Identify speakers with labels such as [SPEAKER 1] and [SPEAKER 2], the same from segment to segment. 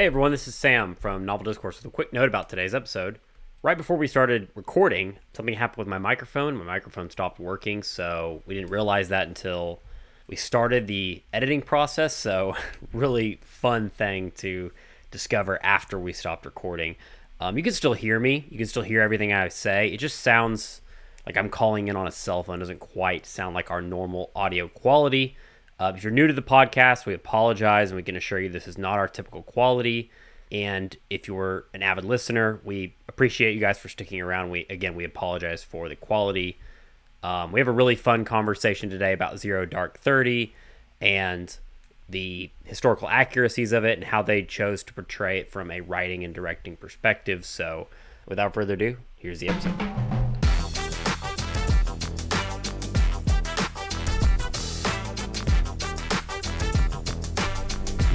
[SPEAKER 1] Hey everyone, this is Sam from Novel Discourse with a quick note about today's episode. Right before we started recording, something happened with my microphone. My microphone stopped working, so we didn't realize that until we started the editing process. So, really fun thing to discover after we stopped recording. Um, you can still hear me, you can still hear everything I say. It just sounds like I'm calling in on a cell phone, it doesn't quite sound like our normal audio quality. Uh, if you're new to the podcast, we apologize and we can assure you this is not our typical quality. And if you're an avid listener, we appreciate you guys for sticking around. We again, we apologize for the quality. Um, we have a really fun conversation today about Zero Dark Thirty and the historical accuracies of it and how they chose to portray it from a writing and directing perspective. So, without further ado, here's the episode.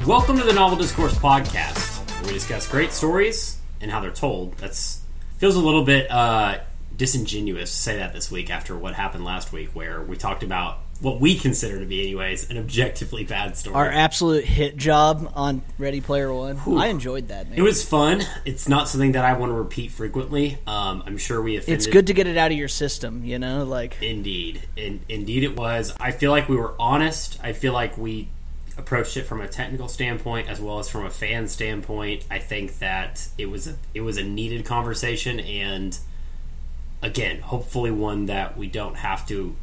[SPEAKER 1] Welcome to the Novel Discourse podcast, where we discuss great stories and how they're told. That's feels a little bit uh, disingenuous to say that this week after what happened last week, where we talked about what we consider to be, anyways, an objectively bad story.
[SPEAKER 2] Our absolute hit job on Ready Player One. I enjoyed that. Man.
[SPEAKER 1] it was fun. It's not something that I want to repeat frequently. Um, I'm sure we offended.
[SPEAKER 2] It's good to get it out of your system, you know. Like
[SPEAKER 1] Indeed, In, indeed, it was. I feel like we were honest. I feel like we approached it from a technical standpoint as well as from a fan standpoint. I think that it was a it was a needed conversation, and again, hopefully one that we don't have to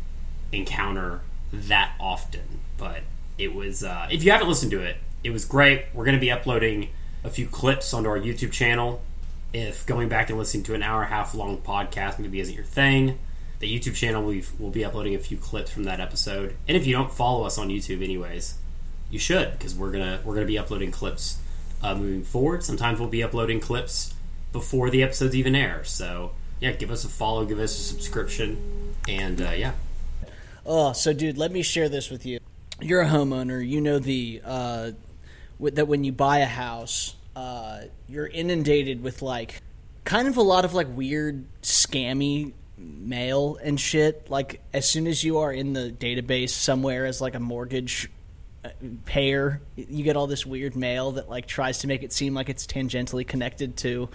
[SPEAKER 1] encounter that often. But it was. Uh, if you haven't listened to it, it was great. We're going to be uploading a few clips onto our YouTube channel. If going back and listening to an hour and a half long podcast maybe isn't your thing, the YouTube channel we will be uploading a few clips from that episode. And if you don't follow us on YouTube, anyways, you should because we're gonna we're gonna be uploading clips uh, moving forward. Sometimes we'll be uploading clips before the episodes even air. So yeah, give us a follow, give us a subscription, and uh, yeah,
[SPEAKER 2] Oh, so dude, let me share this with you. You're a homeowner. You know the uh, with, that when you buy a house, uh, you're inundated with like kind of a lot of like weird scammy mail and shit. Like as soon as you are in the database somewhere as like a mortgage payer, you get all this weird mail that like tries to make it seem like it's tangentially connected to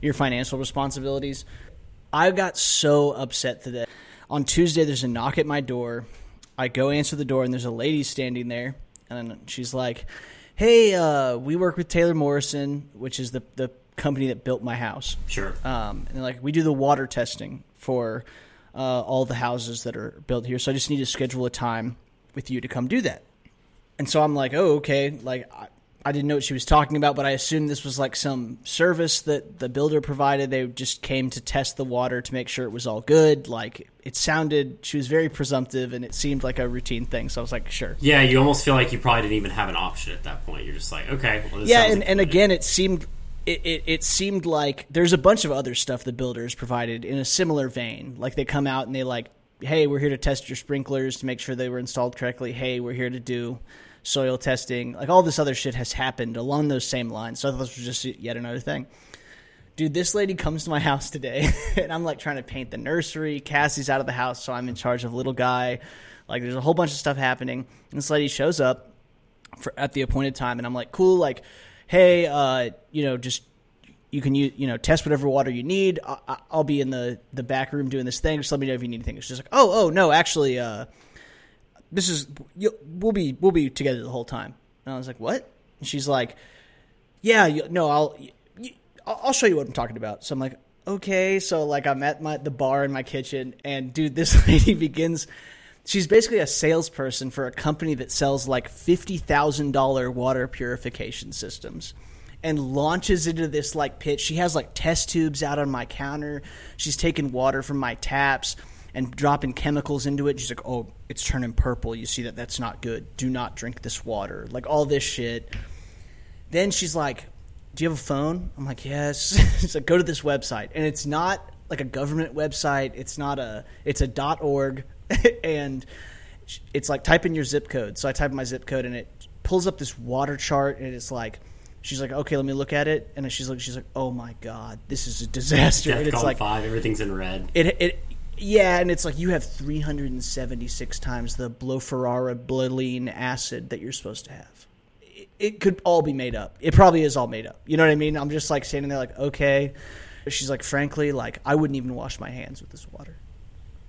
[SPEAKER 2] your financial responsibilities. I got so upset today. On Tuesday, there's a knock at my door. I go answer the door, and there's a lady standing there, and she's like, "Hey, uh, we work with Taylor Morrison, which is the the company that built my house.
[SPEAKER 1] sure.
[SPEAKER 2] Um, and like we do the water testing for uh, all the houses that are built here. So I just need to schedule a time with you to come do that. And so I'm like, oh, okay. Like I, I didn't know what she was talking about, but I assumed this was like some service that the builder provided. They just came to test the water to make sure it was all good. Like it sounded, she was very presumptive, and it seemed like a routine thing. So I was like, sure.
[SPEAKER 1] yeah, you almost feel like you probably didn't even have an option at that point. You're just like, okay, well, this
[SPEAKER 2] yeah and, and again it seemed it, it, it seemed like there's a bunch of other stuff the builders provided in a similar vein like they come out and they like hey we're here to test your sprinklers to make sure they were installed correctly hey we're here to do soil testing like all this other shit has happened along those same lines. So I thought this was just yet another thing. Dude this lady comes to my house today and i'm like trying to paint the nursery. Cassie's out of the house so i'm in charge of little guy. Like there's a whole bunch of stuff happening. And this lady shows up for, at the appointed time and i'm like cool like hey uh you know just you can use, you know test whatever water you need. I, I- i'll be in the the back room doing this thing. Just let me know if you need anything. It's just like oh oh no actually uh this is we'll be we'll be together the whole time. And i was like what? And she's like yeah you, no i'll you, I'll show you what i'm talking about. So i'm like okay. So like i'm at my the bar in my kitchen and dude this lady begins she's basically a salesperson for a company that sells like $50000 water purification systems and launches into this like pitch she has like test tubes out on my counter. She's taking water from my taps and dropping chemicals into it she's like oh it's turning purple you see that that's not good do not drink this water like all this shit then she's like, "Do you have a phone?" I'm like, "Yes." she's like, "Go to this website," and it's not like a government website. It's not a. It's a dot .org, and it's like type in your zip code. So I type in my zip code, and it pulls up this water chart, and it's like. She's like, okay, let me look at it, and she's like, she's like, oh my god, this is a disaster. and it's like,
[SPEAKER 1] five, everything's in red.
[SPEAKER 2] it, it, yeah, and it's like you have 376 times the bloferrara acid that you're supposed to have. It could all be made up. It probably is all made up. You know what I mean? I'm just like standing there, like, okay. She's like, frankly, like I wouldn't even wash my hands with this water.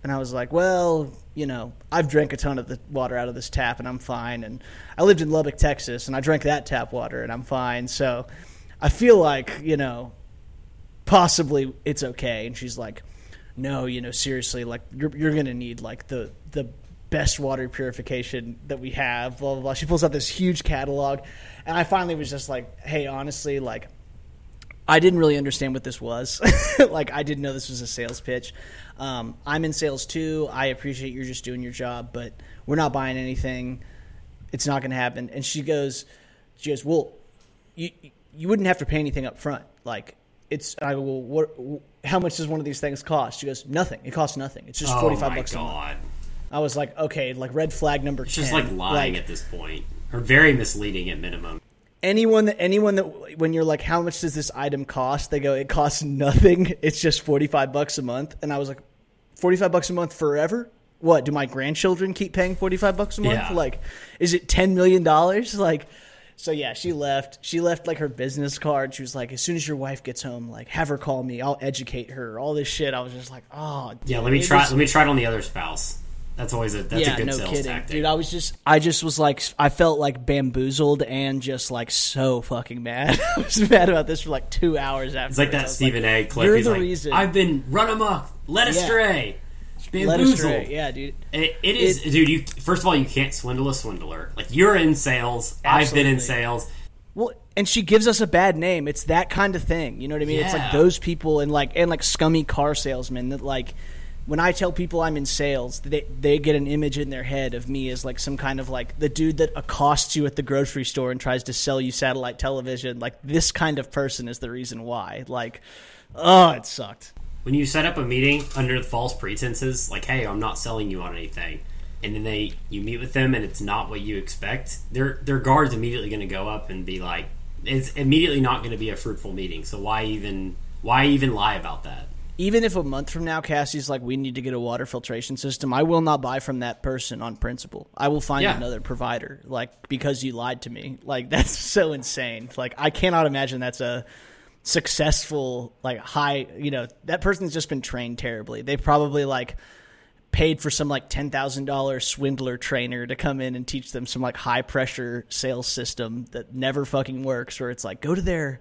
[SPEAKER 2] And I was like, well, you know, I've drank a ton of the water out of this tap and I'm fine. And I lived in Lubbock, Texas, and I drank that tap water and I'm fine. So I feel like, you know, possibly it's okay. And she's like, no, you know, seriously, like you're you're gonna need like the the best water purification that we have. Blah blah blah. She pulls out this huge catalog, and I finally was just like, hey, honestly, like. I didn't really understand what this was. like, I didn't know this was a sales pitch. Um, I'm in sales too. I appreciate you're just doing your job, but we're not buying anything. It's not going to happen. And she goes, she goes, well, you you wouldn't have to pay anything up front. Like, it's I go, well, what? How much does one of these things cost? She goes, nothing. It costs nothing. It's just forty five
[SPEAKER 1] oh
[SPEAKER 2] bucks a month.
[SPEAKER 1] God.
[SPEAKER 2] I was like, okay, like red flag number
[SPEAKER 1] It's
[SPEAKER 2] ten.
[SPEAKER 1] just like lying at this point, or very misleading at minimum.
[SPEAKER 2] anyone that anyone that when you're like, how much does this item cost? They go, it costs nothing. It's just forty five bucks a month. And I was like, forty five bucks a month forever. What do my grandchildren keep paying forty five bucks a month?
[SPEAKER 1] Yeah.
[SPEAKER 2] Like, is it ten million dollars? Like, so yeah, she left. She left like her business card. She was like, as soon as your wife gets home, like have her call me. I'll educate her. All this shit. I was just like, oh
[SPEAKER 1] Yeah, let me try.
[SPEAKER 2] was-
[SPEAKER 1] let me try it on the other spouse. That's always a that's
[SPEAKER 2] yeah,
[SPEAKER 1] a good
[SPEAKER 2] no
[SPEAKER 1] sales
[SPEAKER 2] kidding,
[SPEAKER 1] tactic.
[SPEAKER 2] dude. I was just, I just was like, I felt like bamboozled and just like so fucking mad. I was mad about this for like two hours after.
[SPEAKER 1] it's like that Stephen A. clip.
[SPEAKER 2] You're
[SPEAKER 1] He's
[SPEAKER 2] the
[SPEAKER 1] like,
[SPEAKER 2] reason.
[SPEAKER 1] I've been run amok, led
[SPEAKER 2] Yeah.
[SPEAKER 1] astray, bamboozled.
[SPEAKER 2] astray. Yeah, dude.
[SPEAKER 1] It, it is, dude. You first of all, you can't swindle a swindler. Like you're in sales. I've been in sales.
[SPEAKER 2] Well, and she gives us a bad name. It's that kind of thing. You know what I mean? It's like those people and like and like scummy car salesmen that like when I tell people I'm in sales, they they get an image in their head of me as like some kind of like the dude that accosts you at the grocery store and tries to sell you satellite television. Like this kind of person is the reason why. Like, oh, it sucked.
[SPEAKER 1] When you set up a meeting under false pretenses, like, "Hey, I'm not selling you on anything," and then they you meet with them and it's not what you expect, their their guard's immediately going to go up and be like, "It's immediately not going to be a fruitful meeting." So why even why even lie about that?
[SPEAKER 2] even if a month from now Cassie's like, we need to get a water filtration system, I will not buy from that person on principle. I will find
[SPEAKER 1] Yeah.
[SPEAKER 2] another provider, like because you lied to me. Like that's so insane. Like I cannot imagine that's a successful, like high. You know, that person's just been trained terribly. They probably like paid for some like ten thousand dollar swindler trainer to come in and teach them some like high pressure sales system that never fucking works. Where it's like go to their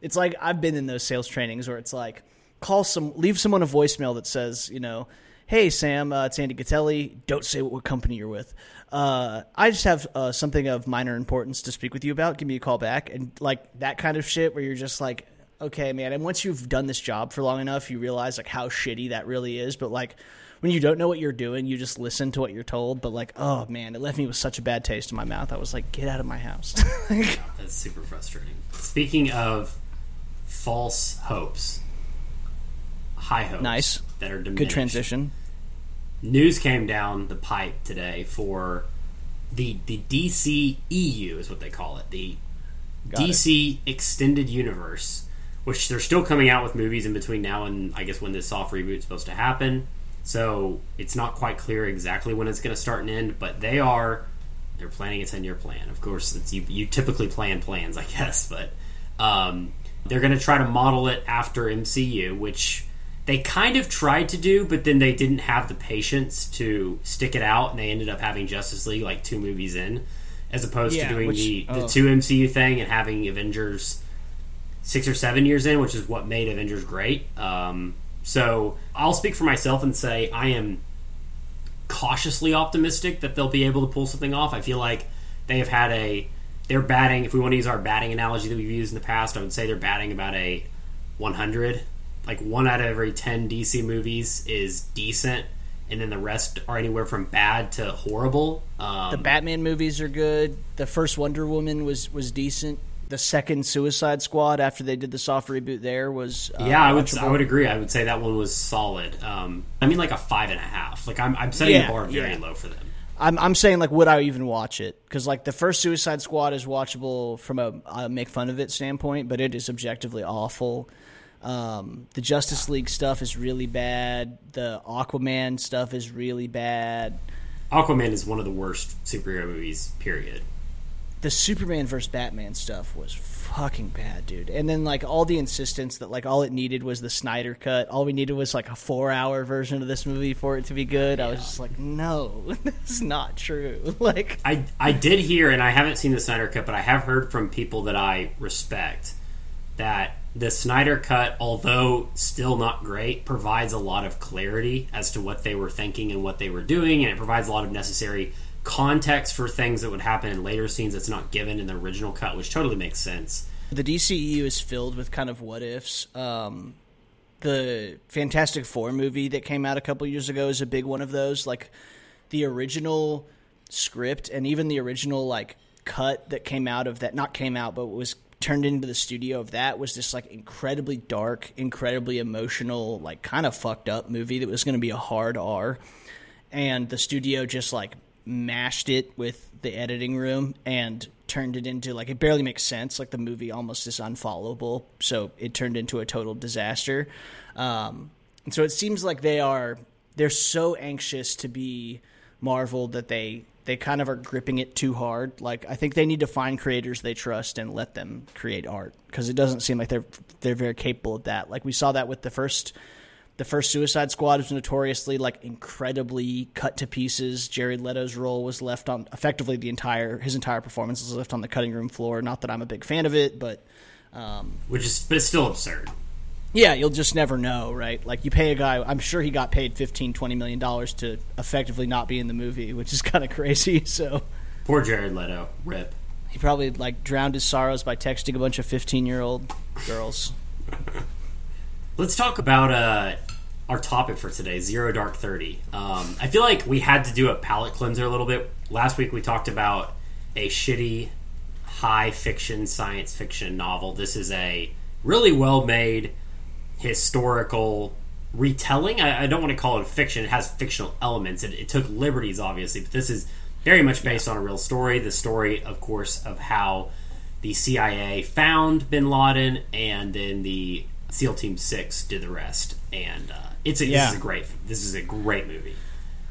[SPEAKER 2] it's like I've been in those sales trainings where it's like call some leave someone a voicemail that says, you know, hey Sam, uh, it's Andy Gatelli. Don't say what company you're with. Uh, I just have uh, something of minor importance to speak with you about. Give me a call back, and like that kind of shit where you're just like, okay, man. And once you've done this job for long enough, you realize like how shitty that really is. But like when you don't know what you're doing, you just listen to what you're told. But like, oh man, it left me with such a bad taste in my mouth. I was like, get out of my house.
[SPEAKER 1] That's super frustrating. Speaking of false hopes, high hopes,
[SPEAKER 2] Nice.
[SPEAKER 1] that are diminished.
[SPEAKER 2] Good transition.
[SPEAKER 1] News came down the pipe today for the the DC EU is what they call it, the
[SPEAKER 2] Got it.
[SPEAKER 1] DC Extended Universe, which they're still coming out with movies in between now and I guess when this soft reboot is supposed to happen. So it's not quite clear exactly when it's going to start and end, but they are they're planning a 10 year plan. Of course, it's, you, you typically plan plans, I guess, but um, they're going to try to model it after MCU, which they kind of tried to do, but then they didn't have the patience to stick it out, and they ended up having Justice League like two movies in, as opposed
[SPEAKER 2] Yeah,
[SPEAKER 1] to doing
[SPEAKER 2] which-
[SPEAKER 1] the, the
[SPEAKER 2] oh.
[SPEAKER 1] two MCU thing and having Avengers six or seven years in, which is what made Avengers great. Um, so I'll speak for myself and say I am cautiously optimistic that they'll be able to pull something off. I feel like they have had a they're batting. If we want to use our batting analogy that we've used in the past, I would say they're batting about a 100. Like one out of every 10 DC movies is decent, and then the rest are anywhere from bad to horrible. Um,
[SPEAKER 2] The Batman movies are good. The first Wonder Woman was was decent. The second Suicide Squad after they did the soft reboot there was uh,
[SPEAKER 1] yeah, I would
[SPEAKER 2] watchable.
[SPEAKER 1] I would agree. I would say that one was solid. Um, I mean, like a five and a half. Like I'm I'm setting
[SPEAKER 2] Yeah,
[SPEAKER 1] the bar very
[SPEAKER 2] yeah.
[SPEAKER 1] low for them.
[SPEAKER 2] I'm I'm saying like would I even watch it? Because like the first Suicide Squad is watchable from a, a make fun of it standpoint, but it is objectively awful. Um, the Justice League stuff is really bad. The Aquaman stuff is really bad.
[SPEAKER 1] Aquaman is one of the worst superhero movies. Period.
[SPEAKER 2] the Superman versus Batman stuff was fucking bad, dude. And then like all the insistence that like all it needed was the Snyder cut. All we needed was like a four hour version of this movie for it to be good. Yeah. I was just like, no, that's not true. like
[SPEAKER 1] I I did hear, and I haven't seen the Snyder cut, but I have heard from people that I respect that the Snyder cut, although still not great, provides a lot of clarity as to what they were thinking and what they were doing, and it provides a lot of necessary context for things that would happen in later scenes that's not given in the original cut, which totally makes sense.
[SPEAKER 2] The DCEU is filled with kind of what ifs. Um, the Fantastic Four movie that came out a couple years ago is a big one of those. Like the original script and even the original like cut that came out of that not came out but was turned into the studio of that was this like incredibly dark, incredibly emotional, like kind of fucked up movie that was going to be a hard R. And the studio just like mashed it with the editing room and turned it into like it barely makes sense. Like the movie almost is unfollowable, so it turned into a total disaster. Um, and so it seems like they are they're so anxious to be Marvel that they they kind of are gripping it too hard. Like I think they need to find creators they trust and let them create art because it doesn't seem like they're they're very capable of that. Like we saw that with the first the first Suicide Squad was notoriously like incredibly cut to pieces. Jared Leto's role was left on effectively the entire his entire performance was left on the cutting room floor. Not that I'm a big fan of it, but um,
[SPEAKER 1] which is but it's still absurd.
[SPEAKER 2] Yeah, you'll just never know, right? Like you pay a guy, I'm sure he got paid 15, 20 million dollars to effectively not be in the movie, which is kind of crazy. So
[SPEAKER 1] poor Jared Leto, rip.
[SPEAKER 2] He probably like drowned his sorrows by texting a bunch of 15 year old girls.
[SPEAKER 1] Let's talk about uh, our topic for today, Zero Dark Thirty. Um, I feel like we had to do a palate cleanser a little bit. Last week we talked about a shitty high fiction science fiction novel. This is a really well made historical retelling. I, I, don't want to call it fiction. It has fictional elements. It, it took liberties, obviously, but this is very much based on a real story. The story, of course, of how the CIA found Bin Laden, and then the SEAL Team Six did the rest. And uh, it's a, yeah. this is a great this is a great movie.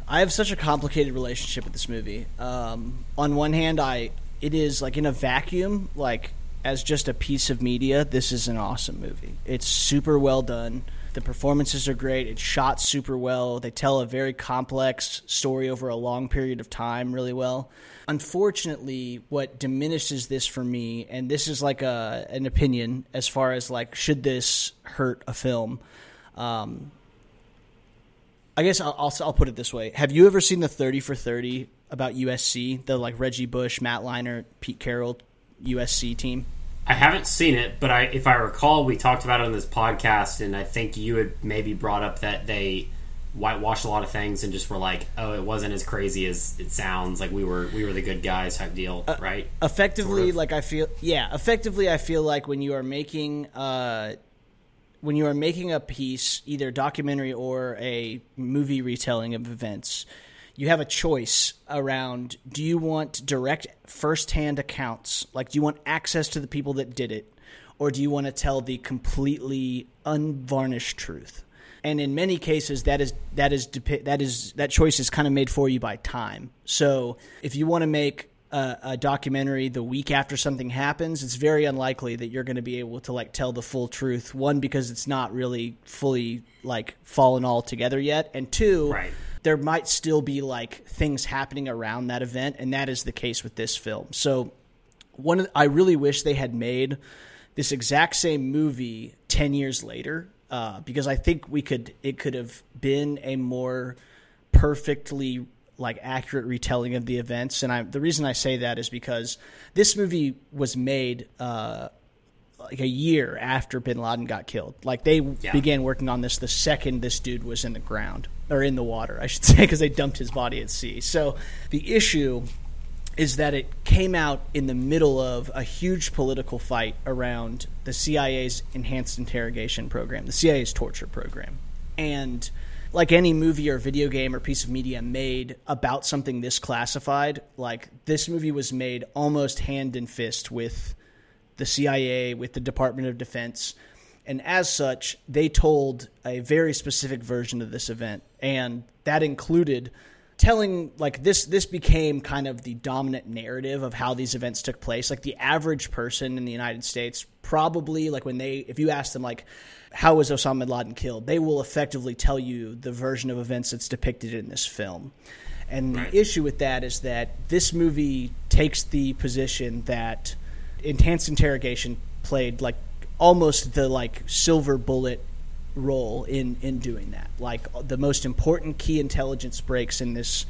[SPEAKER 2] I have such a complicated relationship with this movie. Um, on one hand, I it is like in a vacuum, like as just a piece of media, this is an awesome movie. It's super well done. The performances are great. It's shot super well. They tell a very complex story over a long period of time really well. Unfortunately, what diminishes this for me, and this is like a an opinion as far as like should this hurt a film, um, I guess I'll, I'll, I'll put it this way: Have you ever seen the Thirty for Thirty about USC? The like Reggie Bush, Matt Leinart, Pete Carroll USC team.
[SPEAKER 1] I haven't seen it, but I, if I recall, we talked about it on this podcast, and I think you had maybe brought up that they whitewashed a lot of things and just were like, "Oh, it wasn't as crazy as it sounds. Like we were we were the good guys type deal, uh, right?"
[SPEAKER 2] Effectively, sort of. like I feel, yeah. Effectively, I feel like when you are making uh, when you are making a piece, either documentary or a movie retelling of events, you have a choice around do you want direct first-hand accounts, like do you want access to the people that did it, or do you want to tell the completely unvarnished truth? And in many cases, that is that is that is that choice is kind of made for you by time. So if you want to make a, a, documentary the week after something happens, it's very unlikely that you're going to be able to like tell the full truth. One, because it's not really fully like fallen all together yet, and two,
[SPEAKER 1] right.
[SPEAKER 2] There might still be like things happening around that event, and that is the case with this film. So, one, I really wish they had made this exact same movie ten years later, uh, because I think we could it could have been a more perfectly like accurate retelling of the events. And I, the reason I say that is because this movie was made uh, like a year after Bin Laden got killed. Like they yeah. began working on this the second this dude was in the ground or in the water, I should say, because they dumped his body at sea. So the issue is that it came out in the middle of a huge political fight around the CIA's enhanced interrogation program, the CIA's torture program. And like any movie or video game or piece of media made about something this classified, like this movie was made almost hand in fist with the CIA, with the Department of Defense. And as such, they told a very specific version of this event. And that included telling like this this became kind of the dominant narrative of how these events took place like the average person in the united states probably like when they if you ask them like how was osama bin laden killed they will effectively tell you the version of events that's depicted in this film and right. the issue with that is that this movie takes the position that enhanced interrogation played like almost the like silver bullet role in in doing that. Like the most important key intelligence breaks in this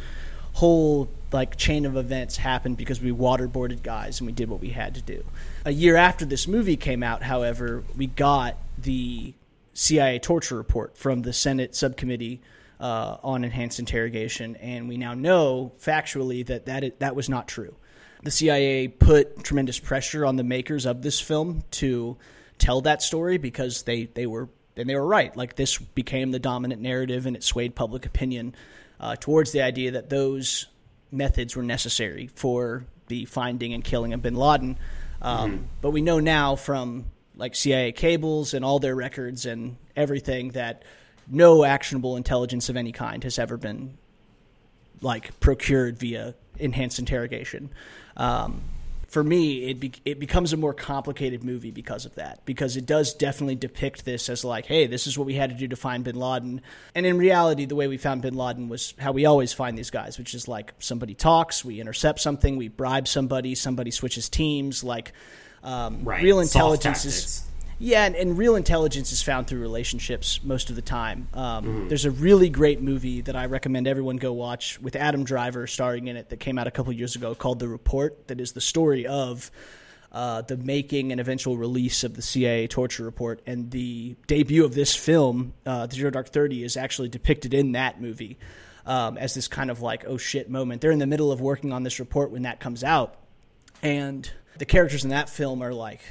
[SPEAKER 2] whole like chain of events happened because we waterboarded guys and we did what we had to do. A year after this movie came out, however, we got the CIA torture report from the Senate subcommittee uh, on enhanced interrogation, and we now know factually that that, it, that was not true. The CIA put tremendous pressure on the makers of this film to tell that story because they, they were and they were right. Like this became the dominant narrative, and it swayed public opinion uh, towards the idea that those methods were necessary for the finding and killing of Bin Laden. Um, mm-hmm. But we know now from like CIA cables and all their records and everything that no actionable intelligence of any kind has ever been like procured via enhanced interrogation. Um, for me, it be, it becomes a more complicated movie because of that. Because it does definitely depict this as like, hey, this is what we had to do to find Bin Laden. And in reality, the way we found Bin Laden was how we always find these guys, which is like somebody talks, we intercept something, we bribe somebody, somebody switches teams. Like um, right. real intelligence is yeah, and, and, real intelligence is found through relationships most of the time. Um, mm-hmm. There's a really great movie that I recommend everyone go watch with Adam Driver starring in it that came out a couple years ago called The Report. That is the story of uh, the making and eventual release of the CIA torture report, and the debut of this film, uh, The Zero Dark Thirty, is actually depicted in that movie um, as this kind of like oh shit moment. They're in the middle of working on this report when that comes out, and the characters in that film are like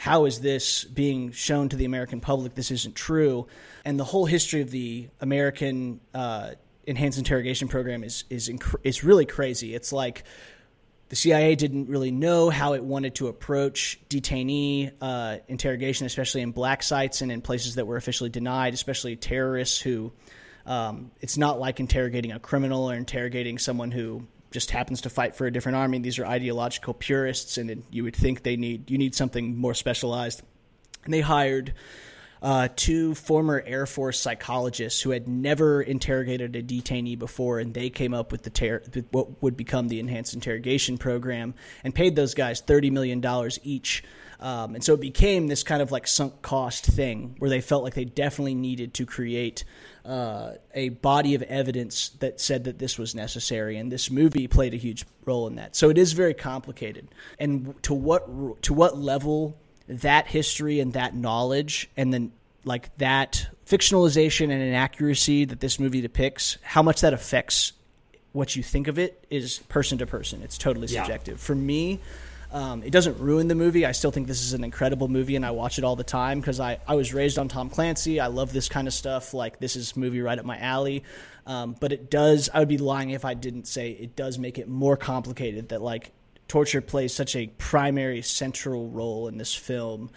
[SPEAKER 2] how is this being shown to the American public? This isn't true. And the whole history of the American uh, enhanced interrogation program is is inc- is really crazy. It's like the CIA didn't really know how it wanted to approach detainee uh, interrogation, especially in black sites and in places that were officially denied, especially terrorists who. Um, it's not like interrogating a criminal or interrogating someone who just happens to fight for a different army. These are ideological purists, and you would think they need you need something more specialized. And they hired uh, two former Air Force psychologists who had never interrogated a detainee before, and they came up with the ter- what would become the enhanced interrogation program, and paid those guys thirty million dollars each. Um, and so it became this kind of like sunk cost thing where they felt like they definitely needed to create uh, a body of evidence that said that this was necessary, and this movie played a huge role in that. So it is very complicated, and to what to what level that history and that knowledge, and then like that fictionalization and inaccuracy that this movie depicts, how much that affects what you think of it is person to person. It's totally subjective. Yeah. For me, um, it doesn't ruin the movie. I still think this is an incredible movie, and I watch it all the time because I, I was raised on Tom Clancy. I love this kind of stuff. Like this is movie right up my alley. Um, but it does. I would be lying if I didn't say it does make it more complicated. That like torture plays such a primary central role in this film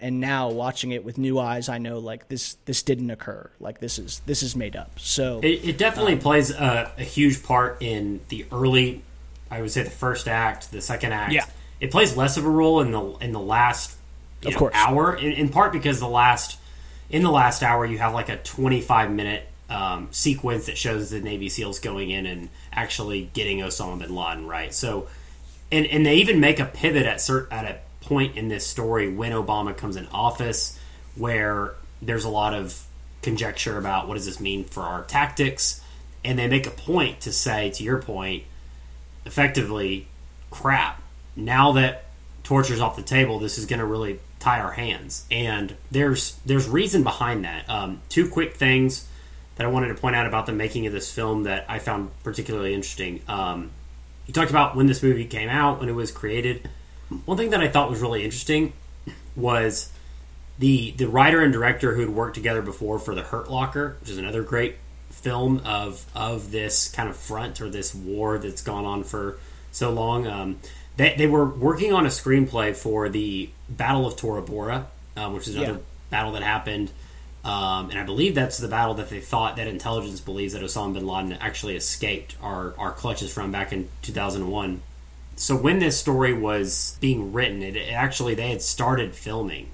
[SPEAKER 2] and now watching it with new eyes i know like this this didn't occur like this is this is made up so
[SPEAKER 1] it, it definitely um, plays a, a, huge part in the early i would say the first act the second act
[SPEAKER 2] yeah
[SPEAKER 1] it plays less of a role in the in the last of know, course. hour. In, in, part because the last in the last hour you have like a 25 minute um, sequence that shows the Navy SEALs going in and actually getting Osama bin Laden right. So, and and they even make a pivot at cert, at a point in this story when Obama comes in office, where there's a lot of conjecture about what does this mean for our tactics, and they make a point to say, to your point, effectively, crap now that torture's off the table, this is going to really tie our hands. And there's there's reason behind that. Um, two quick things that I wanted to point out about the making of this film that I found particularly interesting. Um, you talked about when this movie came out, when it was created. One thing that I thought was really interesting was the the writer and director who had worked together before for The Hurt Locker, which is another great film of of this kind of front or this war that's gone on for so long. Um, they, they were working on a screenplay for the Battle of Tora Bora, uh, which is another yeah. battle that happened Um, and I believe that's the battle that they thought that intelligence believes that Osama bin Laden actually escaped our, our clutches from back in 2001. So when this story was being written, it, it actually they had started filming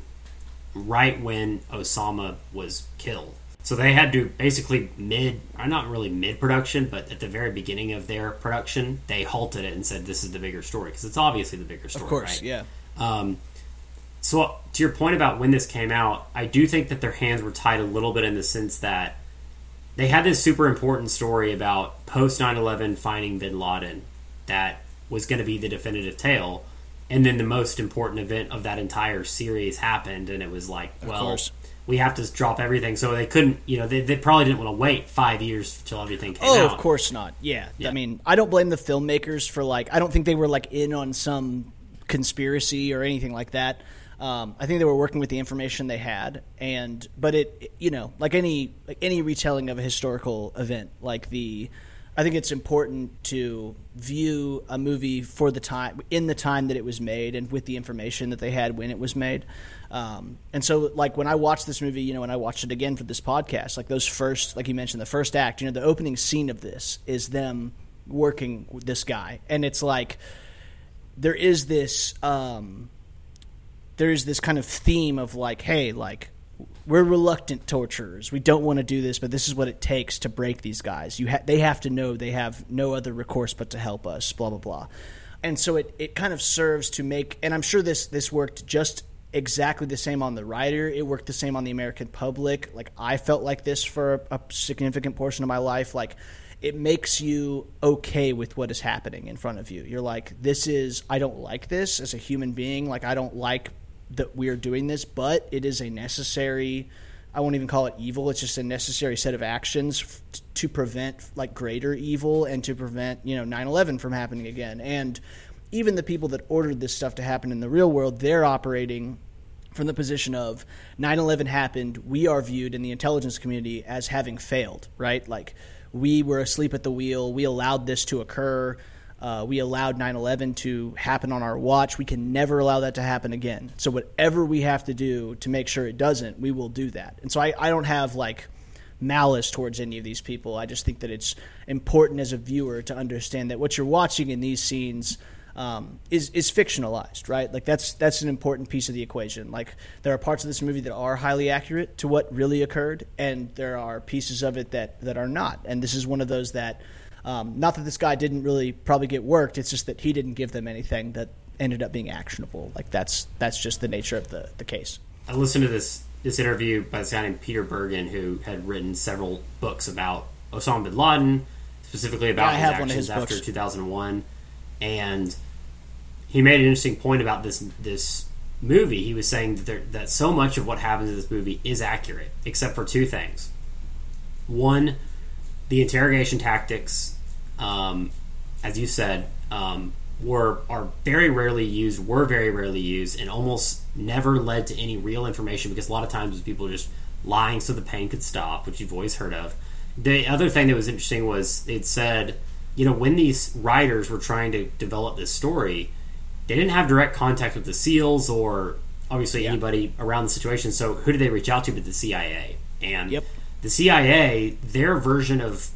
[SPEAKER 1] right when Osama was killed. So they had to basically mid, or not really mid production, but at the very beginning of their production, they halted it and said, "This is the bigger story," because it's obviously the bigger story.
[SPEAKER 2] Of course,
[SPEAKER 1] right?
[SPEAKER 2] yeah.
[SPEAKER 1] Um, so to your point about when this came out, I do think that their hands were tied a little bit in the sense that they had this super important story about post 9/11 finding Bin Laden that was going to be the definitive tale, and then the most important event of that entire series happened, and it was like, well,
[SPEAKER 2] course.
[SPEAKER 1] We have to drop everything. So they couldn't, you know, they, they probably didn't want to wait five years till everything came
[SPEAKER 2] Oh,
[SPEAKER 1] out.
[SPEAKER 2] of course not. Yeah.
[SPEAKER 1] Yeah.
[SPEAKER 2] I mean, I don't blame the filmmakers for like. I don't think they were like in on some conspiracy or anything like that. Um, I think they were working with the information they had, and but it, you know, like any like any retelling of a historical event, like the, I think it's important to view a movie for the time in the time that it was made and with the information that they had when it was made. Um, and so, like when I watched this movie, you know, and I watched it again for this podcast, like those first, like you mentioned, the first act, you know, the opening scene of this is them working with this guy, and it's like there is this, um, there is this kind of theme of like, hey, like we're reluctant torturers. We don't want to do this, but this is what it takes to break these guys. You ha- they have to know they have no other recourse but to help us. Blah blah blah. And so it, it kind of serves to make, and I'm sure this this worked just exactly the same on the writer. It worked the same on the American public. Like I felt like this for a, a significant portion of my life. Like it makes you okay with what is happening in front of you. You're like, this is I don't like this as a human being. Like I don't like that we're doing this, but it is a necessary. I won't even call it evil. It's just a necessary set of actions f- to prevent like greater evil and to prevent you know 9/11 from happening again. And even the people that ordered this stuff to happen in the real world, they're operating from the position of 9/11 happened. We are viewed in the intelligence community as having failed, right? Like we were asleep at the wheel. We allowed this to occur. Uh, we allowed 9 11 to happen on our watch. We can never allow that to happen again. So, whatever we have to do to make sure it doesn't, we will do that. And so, I, I don't have like malice towards any of these people. I just think that it's important as a viewer to understand that what you're watching in these scenes. Um, is is fictionalized, right? Like that's that's an important piece of the equation. Like there are parts of this movie that are highly accurate to what really occurred, and there are pieces of it that that are not. And this is one of those that um, not that this guy didn't really probably get worked. It's just that he didn't give them anything that ended up being actionable. Like that's that's just the nature of the the case.
[SPEAKER 1] I listened to this this interview by this guy named Peter Bergen, who had written several books about Osama bin Laden, specifically about
[SPEAKER 2] I
[SPEAKER 1] his
[SPEAKER 2] have one of
[SPEAKER 1] actions
[SPEAKER 2] his
[SPEAKER 1] after 2001, and he made an interesting point about this this movie. He was saying that there, that so much of what happens in this movie is accurate, except for two things. One, the interrogation tactics, um, as you said, um, were are very rarely used, were very rarely used, and almost never led to any real information because a lot of times people just lying so the pain could stop, which you've always heard of. The other thing that was interesting was it said, you know, when these writers were trying to develop this story, they didn't have direct contact with the SEALs or obviously anybody around the situation. So who did they reach out to but the CIA? And
[SPEAKER 2] Yep.
[SPEAKER 1] the CIA, their version of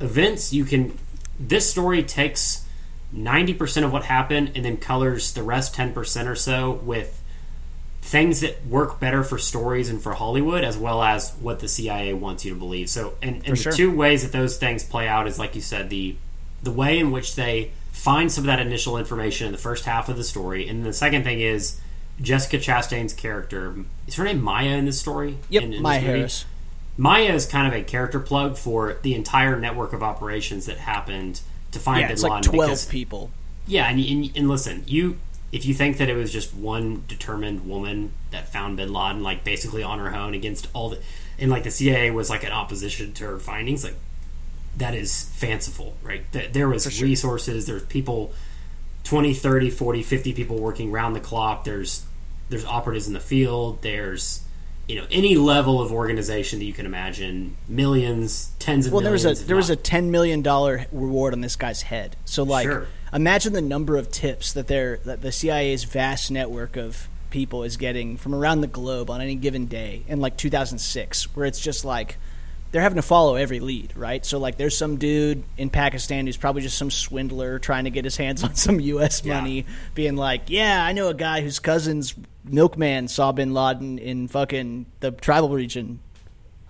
[SPEAKER 1] events, you can. This story takes ninety percent of what happened and then colors the rest ten percent or so with things that work better for stories and for Hollywood, as well as what the CIA wants you to believe. So, and, and
[SPEAKER 2] sure.
[SPEAKER 1] the two ways that those things play out is, like you said, the the way in which they find some of that initial information in the first half of the story, and the second thing is Jessica Chastain's character. Is her name Maya in this story?
[SPEAKER 2] Yep,
[SPEAKER 1] In- in
[SPEAKER 2] Maya
[SPEAKER 1] this movie?
[SPEAKER 2] Harris.
[SPEAKER 1] Maya is kind of a character plug for the entire network of operations that happened to find
[SPEAKER 2] Yeah,
[SPEAKER 1] Bin
[SPEAKER 2] it's
[SPEAKER 1] Laden.
[SPEAKER 2] like twelve
[SPEAKER 1] because-
[SPEAKER 2] people.
[SPEAKER 1] yeah, and, and and listen, you if you think that it was just one determined woman that found Bin Laden, like basically on her own against all the, and like the CIA was like an opposition to her findings, like that is fanciful, right? Th- There was resources, there's people, 20, 30, 40, 50 people working round the clock. There's there's operatives in the field. There's you know any level of organization that you can imagine, millions, tens of
[SPEAKER 2] Well, there was a there was a ten million dollar reward on this guy's head. So like,
[SPEAKER 1] Sure.
[SPEAKER 2] imagine the number of tips that they're that the CIA's vast network of people is getting from around the globe on any given day in like 2006, where it's just like they're having to follow every lead, right? So like there's some dude in Pakistan who's probably just some swindler trying to get his hands on some US money yeah. being like, "Yeah, I know a guy whose cousin's milkman saw bin Laden in fucking the tribal region.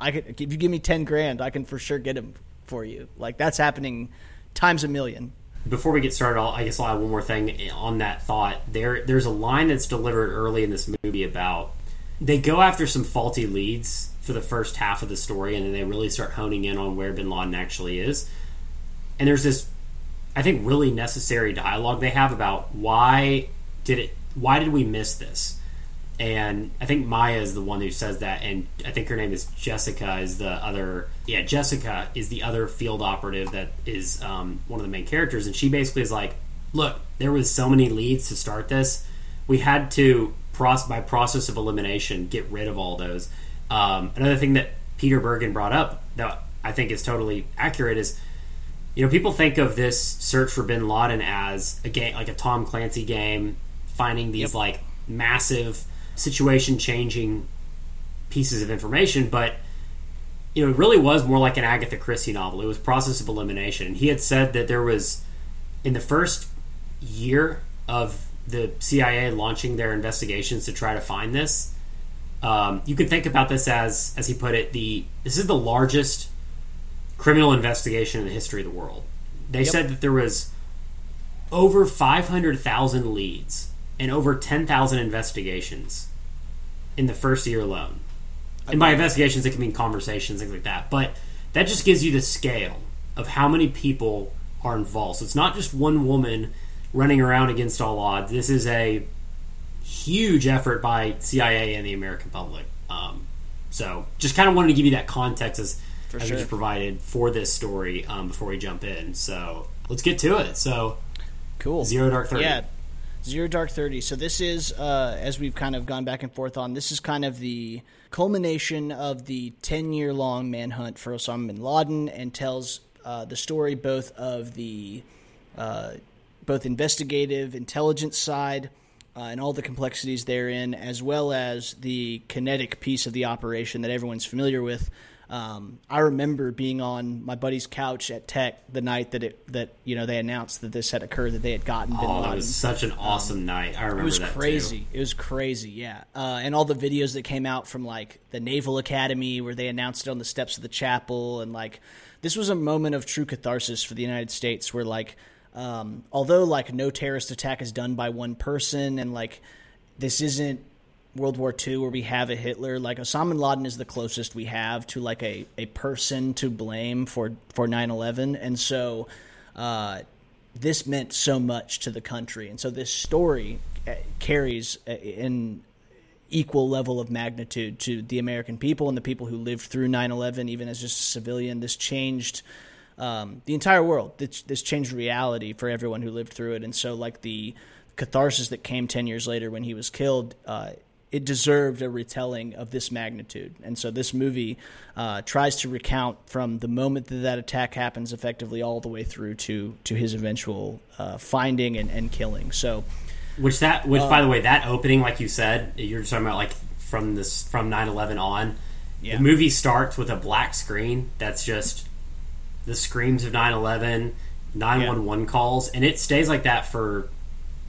[SPEAKER 2] I could if you give me 10 grand, I can for sure get him for you." Like that's happening times a million.
[SPEAKER 1] Before we get started, I'll, I guess I'll add one more thing on that thought. There there's a line that's delivered early in this movie about they go after some faulty leads for the first half of the story, and then they really start honing in on where Bin Laden actually is. And there's this, I think, really necessary dialogue they have about why did it, why did we miss this? And I think Maya is the one who says that, and I think her name is Jessica. Is the other, yeah, Jessica is the other field operative that is um, one of the main characters, and she basically is like, look, there was so many leads to start this, we had to by process of elimination get rid of all those um, another thing that Peter Bergen brought up that I think is totally accurate is, you know, people think of this search for Bin Laden as a game, like a Tom Clancy game, finding these yep. like massive situation changing pieces of information, but you know, it really was more like an Agatha Christie novel. It was process of elimination. And he had said that there was in the first year of the CIA launching their investigations to try to find this, um, you can think about this as, as he put it, the this is the largest criminal investigation in the history of the world. They yep. said that there was over 500,000 leads and over 10,000 investigations in the first year alone. And by investigations, it can mean conversations, things like that. But that just gives you the scale of how many people are involved. So it's not just one woman running around against all odds. This is a huge effort by CIA and the American public. Um, so just kind of wanted to give you that context as, for as sure. just provided for this story um, before we jump in. So let's get to it. So
[SPEAKER 2] cool.
[SPEAKER 1] Zero Dark Thirty.
[SPEAKER 2] Yeah. Zero Dark Thirty. So this is, uh, as we've kind of gone back and forth on, this is kind of the culmination of the ten-year-long manhunt for Osama bin Laden, and tells uh, the story both of the uh, both investigative intelligence side uh, and all the complexities therein, as well as the kinetic piece of the operation that everyone's familiar with. Um, I remember being on my buddy's couch at Tech the night that it that you know they announced that this had occurred, that they had gotten.
[SPEAKER 1] Bin oh, that was such an awesome um, night! I remember. It
[SPEAKER 2] was
[SPEAKER 1] crazy.
[SPEAKER 2] Too. It was crazy, yeah. Uh, and all the videos that came out from like the Naval Academy, where they announced it on the steps of the chapel, and like this was a moment of true catharsis for the United States, where like um, although like no terrorist attack is done by one person, and like this isn't World War II where we have a Hitler. Like Osama bin Laden is the closest we have to like a, a person to blame for for 9/11, and so uh, this meant so much to the country, and so this story uh, carries an equal level of magnitude to the American people and the people who lived through 9/11, even as just a civilian. This changed um, the entire world. This, this changed reality for everyone who lived through it, and so like the catharsis that came ten years later when he was killed. Uh, it deserved a retelling of this magnitude. And so this movie uh, tries to recount from the moment that that attack happens effectively all the way through to, to his eventual uh, finding and, and killing. So,
[SPEAKER 1] which that, which uh, by the way, that opening, like you said, you're talking about like from this, from 9-11 on, yeah. the movie starts with a black screen that's just the screams of 9-11 911 yeah. calls and it stays like that for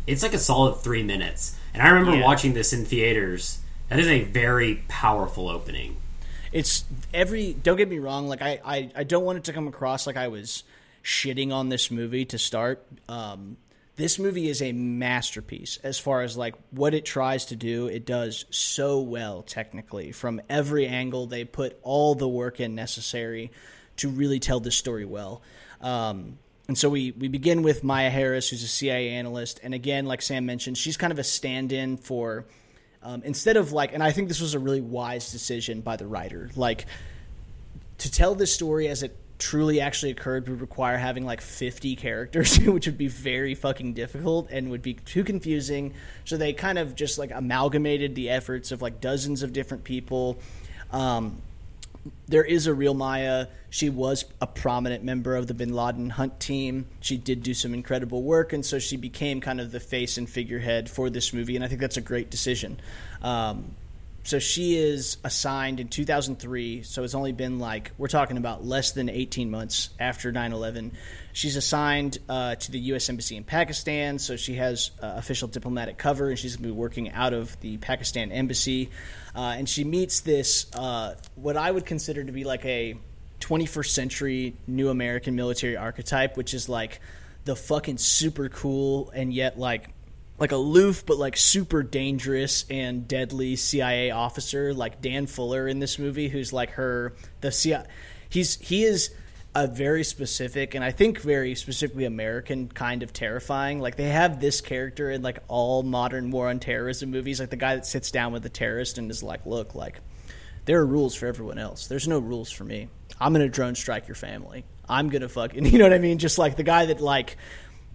[SPEAKER 1] it's like a solid three minutes. And i remember yeah. watching this in theaters. That is a very powerful opening.
[SPEAKER 2] It's every don't get me wrong like i i, I don't want it to come across like i was shitting on this movie to start. Um, this movie is a masterpiece as far as like what it tries to do. It does so well technically from every angle. They put all the work in necessary to really tell this story well. Um, and so we, we begin with Maya Harris, who's a CIA analyst. And again, like Sam mentioned, she's kind of a stand in for, um, instead of like, and I think this was a really wise decision by the writer. Like, to tell this story as it truly actually occurred would require having like 50 characters, which would be very fucking difficult and would be too confusing. So they kind of just like amalgamated the efforts of like dozens of different people. Um, there is a real Maya. She was a prominent member of the Bin Laden hunt team. She did do some incredible work, and so she became kind of the face and figurehead for this movie. And I think that's a great decision. Um, so she is assigned in 2003 so it's only been like we're talking about less than 18 months after 9-11 she's assigned uh, to the u.s embassy in pakistan so she has uh, official diplomatic cover and she's going to be working out of the pakistan embassy. Uh, and she meets this uh, what i would consider to be like a 21st century new american military archetype which is like the fucking super cool and yet like like aloof but like super dangerous and deadly CIA officer like Dan Fuller in this movie who's like her the CIA he's he is a very specific and I think very specifically American kind of terrifying. Like they have this character in like all modern war on terrorism movies, like the guy that sits down with the terrorist and is like, "Look, like there are rules for everyone else. There's no rules for me. I'm gonna drone strike your family. I'm gonna fucking you know what I mean? Just like the guy that like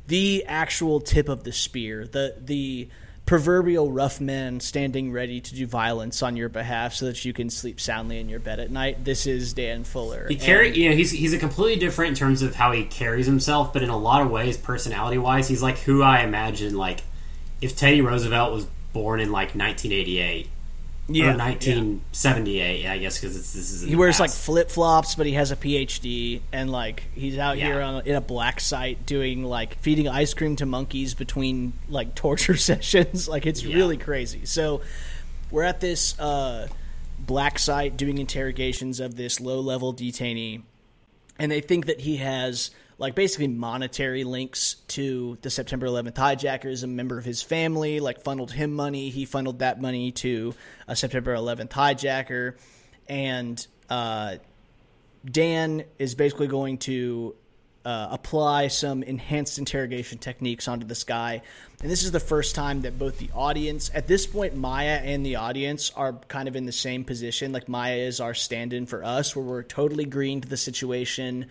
[SPEAKER 2] the actual tip of the spear, the the proverbial rough men standing ready to do violence on your behalf so that you can sleep soundly in your bed at night. This is Dan Fuller.
[SPEAKER 1] He carry, and, you know, he's he's a completely different in terms of how he carries himself, but in a lot of ways, personality wise, he's like who I imagine like if Teddy Roosevelt was born in like 1988 yeah, or 1978, yeah. I guess because this is
[SPEAKER 2] he wears past. like flip flops, but he has a PhD, and like he's out yeah. here on, in a black site doing like feeding ice cream to monkeys between like torture sessions. like it's yeah. really crazy. So we're at this uh, black site doing interrogations of this low level detainee, and they think that he has like basically monetary links to the September 11th hijackers. A member of his family like funneled him money. He funneled that money to a September 11th hijacker, and uh, Dan is basically going to uh, apply some enhanced interrogation techniques onto this guy. And this is the first time that both the audience, at this point, Maya and the audience are kind of in the same position. Like Maya is our stand in for us, where we're totally green to the situation.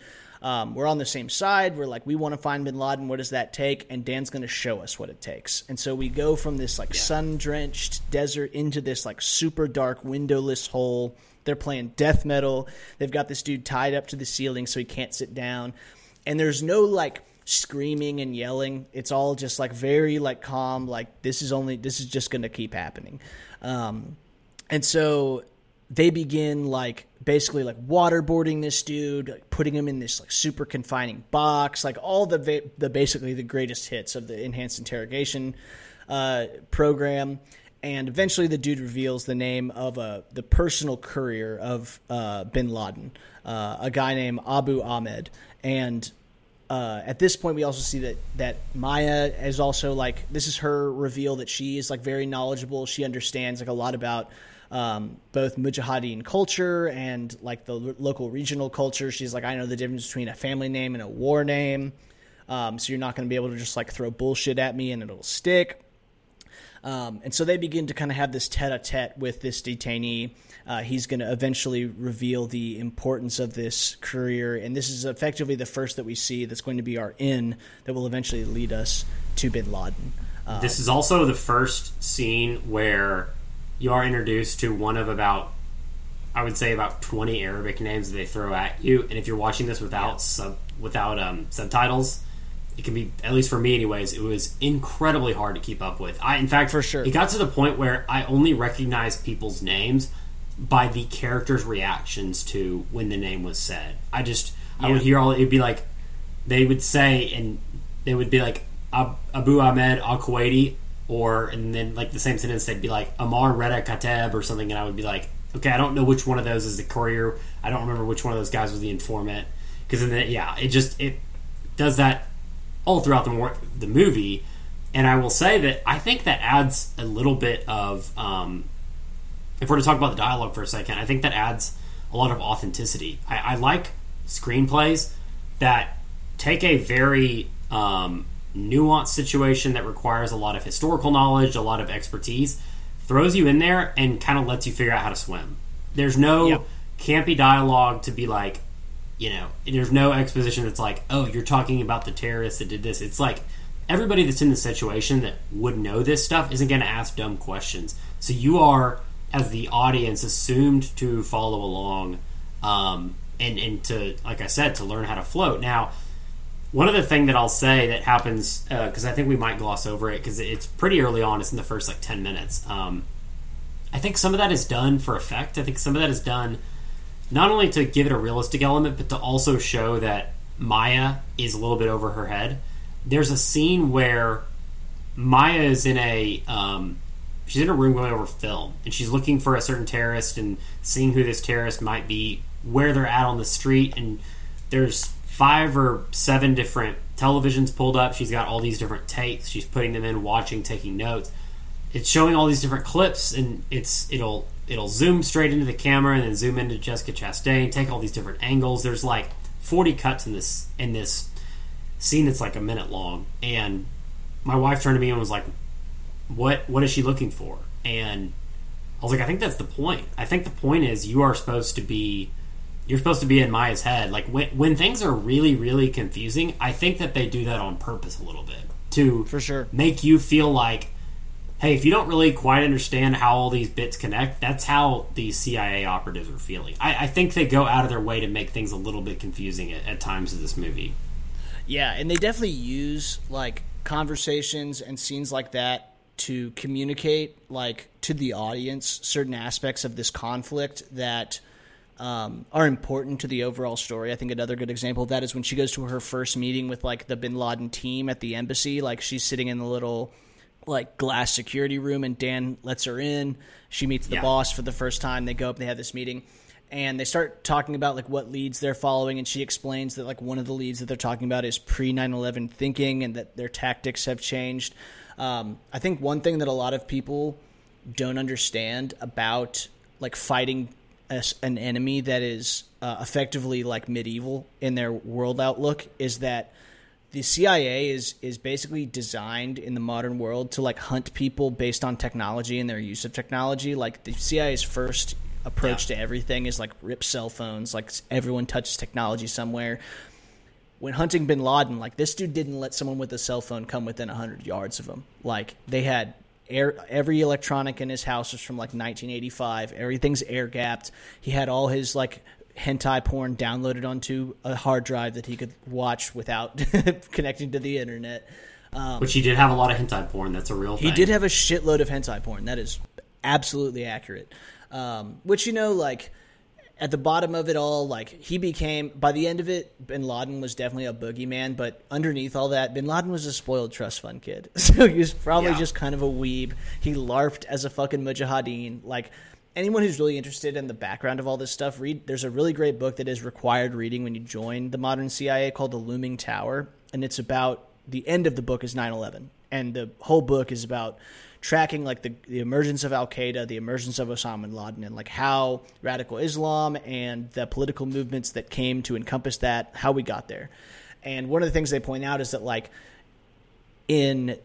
[SPEAKER 2] Um, we're on the same side. We're like, we want to find Bin Laden. What does that take? And Dan's going to show us what it takes. And so we go from this like yeah. sun drenched desert into this like super dark windowless hole. They're playing death metal. They've got this dude tied up to the ceiling so he can't sit down. And there's no like screaming and yelling. It's all just like very like calm. Like this is only this is just going to keep happening. Um, and so they begin like basically like waterboarding this dude, like putting him in this like super confining box, like all the va- the basically the greatest hits of the enhanced interrogation uh, program. And eventually, the dude reveals the name of uh, the personal courier of uh, Bin Laden, uh, a guy named Abu Ahmed. And uh, at this point, we also see that that Maya is also like this is her reveal that she is like very knowledgeable. She understands like a lot about um, both Mujahideen culture and like the local regional culture. She's like, I know the difference between a family name and a war name. Um, so you're not going to be able to just like throw bullshit at me and it'll stick. Um, and so they begin to kind of have this tete-a-tete with this detainee. Uh, he's going to eventually reveal the importance of this career, and this is effectively the first that we see that's going to be our in that will eventually lead us to Bin Laden.
[SPEAKER 1] Uh, this is also the first scene where you are introduced to one of about I would say about 20 Arabic names that they throw at you. And if you're watching this without yeah. sub without um, subtitles, it can be at least for me, anyways. It was incredibly hard to keep up with. I, in fact,
[SPEAKER 2] for sure,
[SPEAKER 1] it got to the point where I only recognized people's names by the characters' reactions to when the name was said. I just yeah. I would hear all it'd be like they would say and they would be like Abu Ahmed Al Kuwaiti or and then like the same sentence they'd be like Amar Reda Kateb or something, and I would be like, okay, I don't know which one of those is the courier. I don't remember which one of those guys was the informant because then yeah, it just it does that all throughout the more the movie. And I will say that I think that adds a little bit of, um, if we're to talk about the dialogue for a second, I think that adds a lot of authenticity. I, I like screenplays that take a very um, nuanced situation that requires a lot of historical knowledge, a lot of expertise, throws you in there and kind of lets you figure out how to swim. There's no yep. campy dialogue to be like, you know, there's no exposition that's like, oh, you're talking about the terrorists that did this. It's like everybody that's in the situation that would know this stuff isn't going to ask dumb questions. So you are, as the audience, assumed to follow along um, and and to like I said to learn how to float. Now, one other thing that I'll say that happens because uh, I think we might gloss over it because it's pretty early on. It's in the first like ten minutes. Um, I think some of that is done for effect. I think some of that is done not only to give it a realistic element, but to also show that Maya is a little bit over her head. There's a scene where Maya is in a um, she's in a room going over film, and she's looking for a certain terrorist and seeing who this terrorist might be, where they're at on the street, and there's five or seven different televisions pulled up. She's got all these different tapes. She's putting them in, watching, taking notes. It's showing all these different clips, and it's it'll it'll zoom straight into the camera and then zoom into Jessica Chastain, take all these different angles. There's like 40 cuts in this in this scene that's like a minute long, and my wife turned to me and was like, "What? What is she looking for?" And I was like, "I think that's the point. I think the point is you are supposed to be." You're supposed to be in Maya's head. Like when when things are really really confusing, I think that they do that on purpose a little bit to
[SPEAKER 2] For sure.
[SPEAKER 1] make you feel like hey, if you don't really quite understand how all these bits connect, that's how the CIA operatives are feeling. I, I think they go out of their way to make things a little bit confusing at, at times in this movie.
[SPEAKER 2] Yeah, and they definitely use like conversations and scenes like that to communicate like to the audience certain aspects of this conflict that um, are important to the overall story. I think another good example of that is when she goes to her first meeting with like the Bin Laden team at the embassy. Like she's sitting in the little like glass security room, and Dan lets her in. She meets the
[SPEAKER 1] Yeah.
[SPEAKER 2] boss for the first time. They go up, they have this meeting, and they start talking about like what leads they're following. And she explains that like one of the leads that they're talking about is pre 9/11 thinking, and that their tactics have changed. Um, I think one thing that a lot of people don't understand about like fighting as an enemy that is uh, effectively like medieval in their world outlook is that the CIA is is basically designed in the modern world to like hunt people based on technology and their use of technology. Like the CIA's first approach
[SPEAKER 1] Yeah.
[SPEAKER 2] to everything is like rip cell phones. Like everyone touches technology somewhere. When hunting Bin Laden, like this dude didn't let someone with a cell phone come within hundred yards of him. Like they had air, every electronic in his house was from like 1985. Everything's air gapped. He had all his like hentai porn downloaded onto a hard drive that he could watch without connecting to the internet.
[SPEAKER 1] Which he did have a lot of hentai porn. That's a real thing.
[SPEAKER 2] He did have a shitload of hentai porn. That is absolutely accurate. Um, which you know, like at the bottom of it all, like he became by the end of it, Bin Laden was definitely a boogeyman. But underneath all that, Bin Laden was a spoiled trust fund kid, so he was probably
[SPEAKER 1] Yeah.
[SPEAKER 2] just kind of a weeb. He larped as a fucking mujahideen. Like anyone who's really interested in the background of all this stuff, read. There's a really great book that is required reading when you join the modern CIA called The Looming Tower, and it's about the end of the book is 9/11, and the whole book is about tracking like the, the emergence of Al Qaeda, the emergence of Osama bin Laden, and like how radical Islam and the political movements that came to encompass that, how we got there. And one of the things they point out is that like in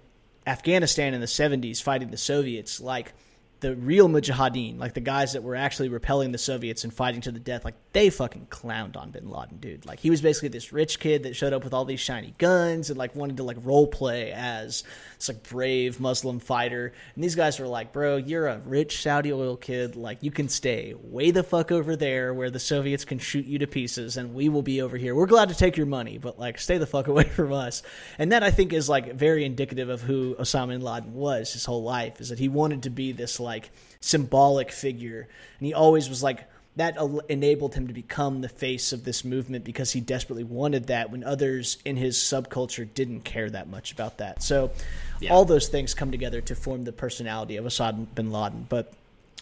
[SPEAKER 2] Afghanistan in the 70s fighting the Soviets, like the real mujahideen, like the guys that were actually repelling the Soviets and fighting to the death, like they fucking clowned on bin Laden, dude. Like he was basically this rich kid that showed up with all these shiny guns and like wanted to like role play as this like brave Muslim fighter. And these guys were like, bro, you're a rich Saudi oil kid. Like you can stay way the fuck over there where the Soviets can shoot you to pieces and we will be over here. We're glad to take your money, but like stay the fuck away from us. And that I think is like very indicative of who Osama bin Laden was his whole life is that he wanted to be this like symbolic figure and he always was like that enabled him to become the face of this movement because he desperately wanted that when others in his subculture didn't care that much about that. So
[SPEAKER 1] Yeah.
[SPEAKER 2] all those things come together to form the personality of Osama bin Laden. But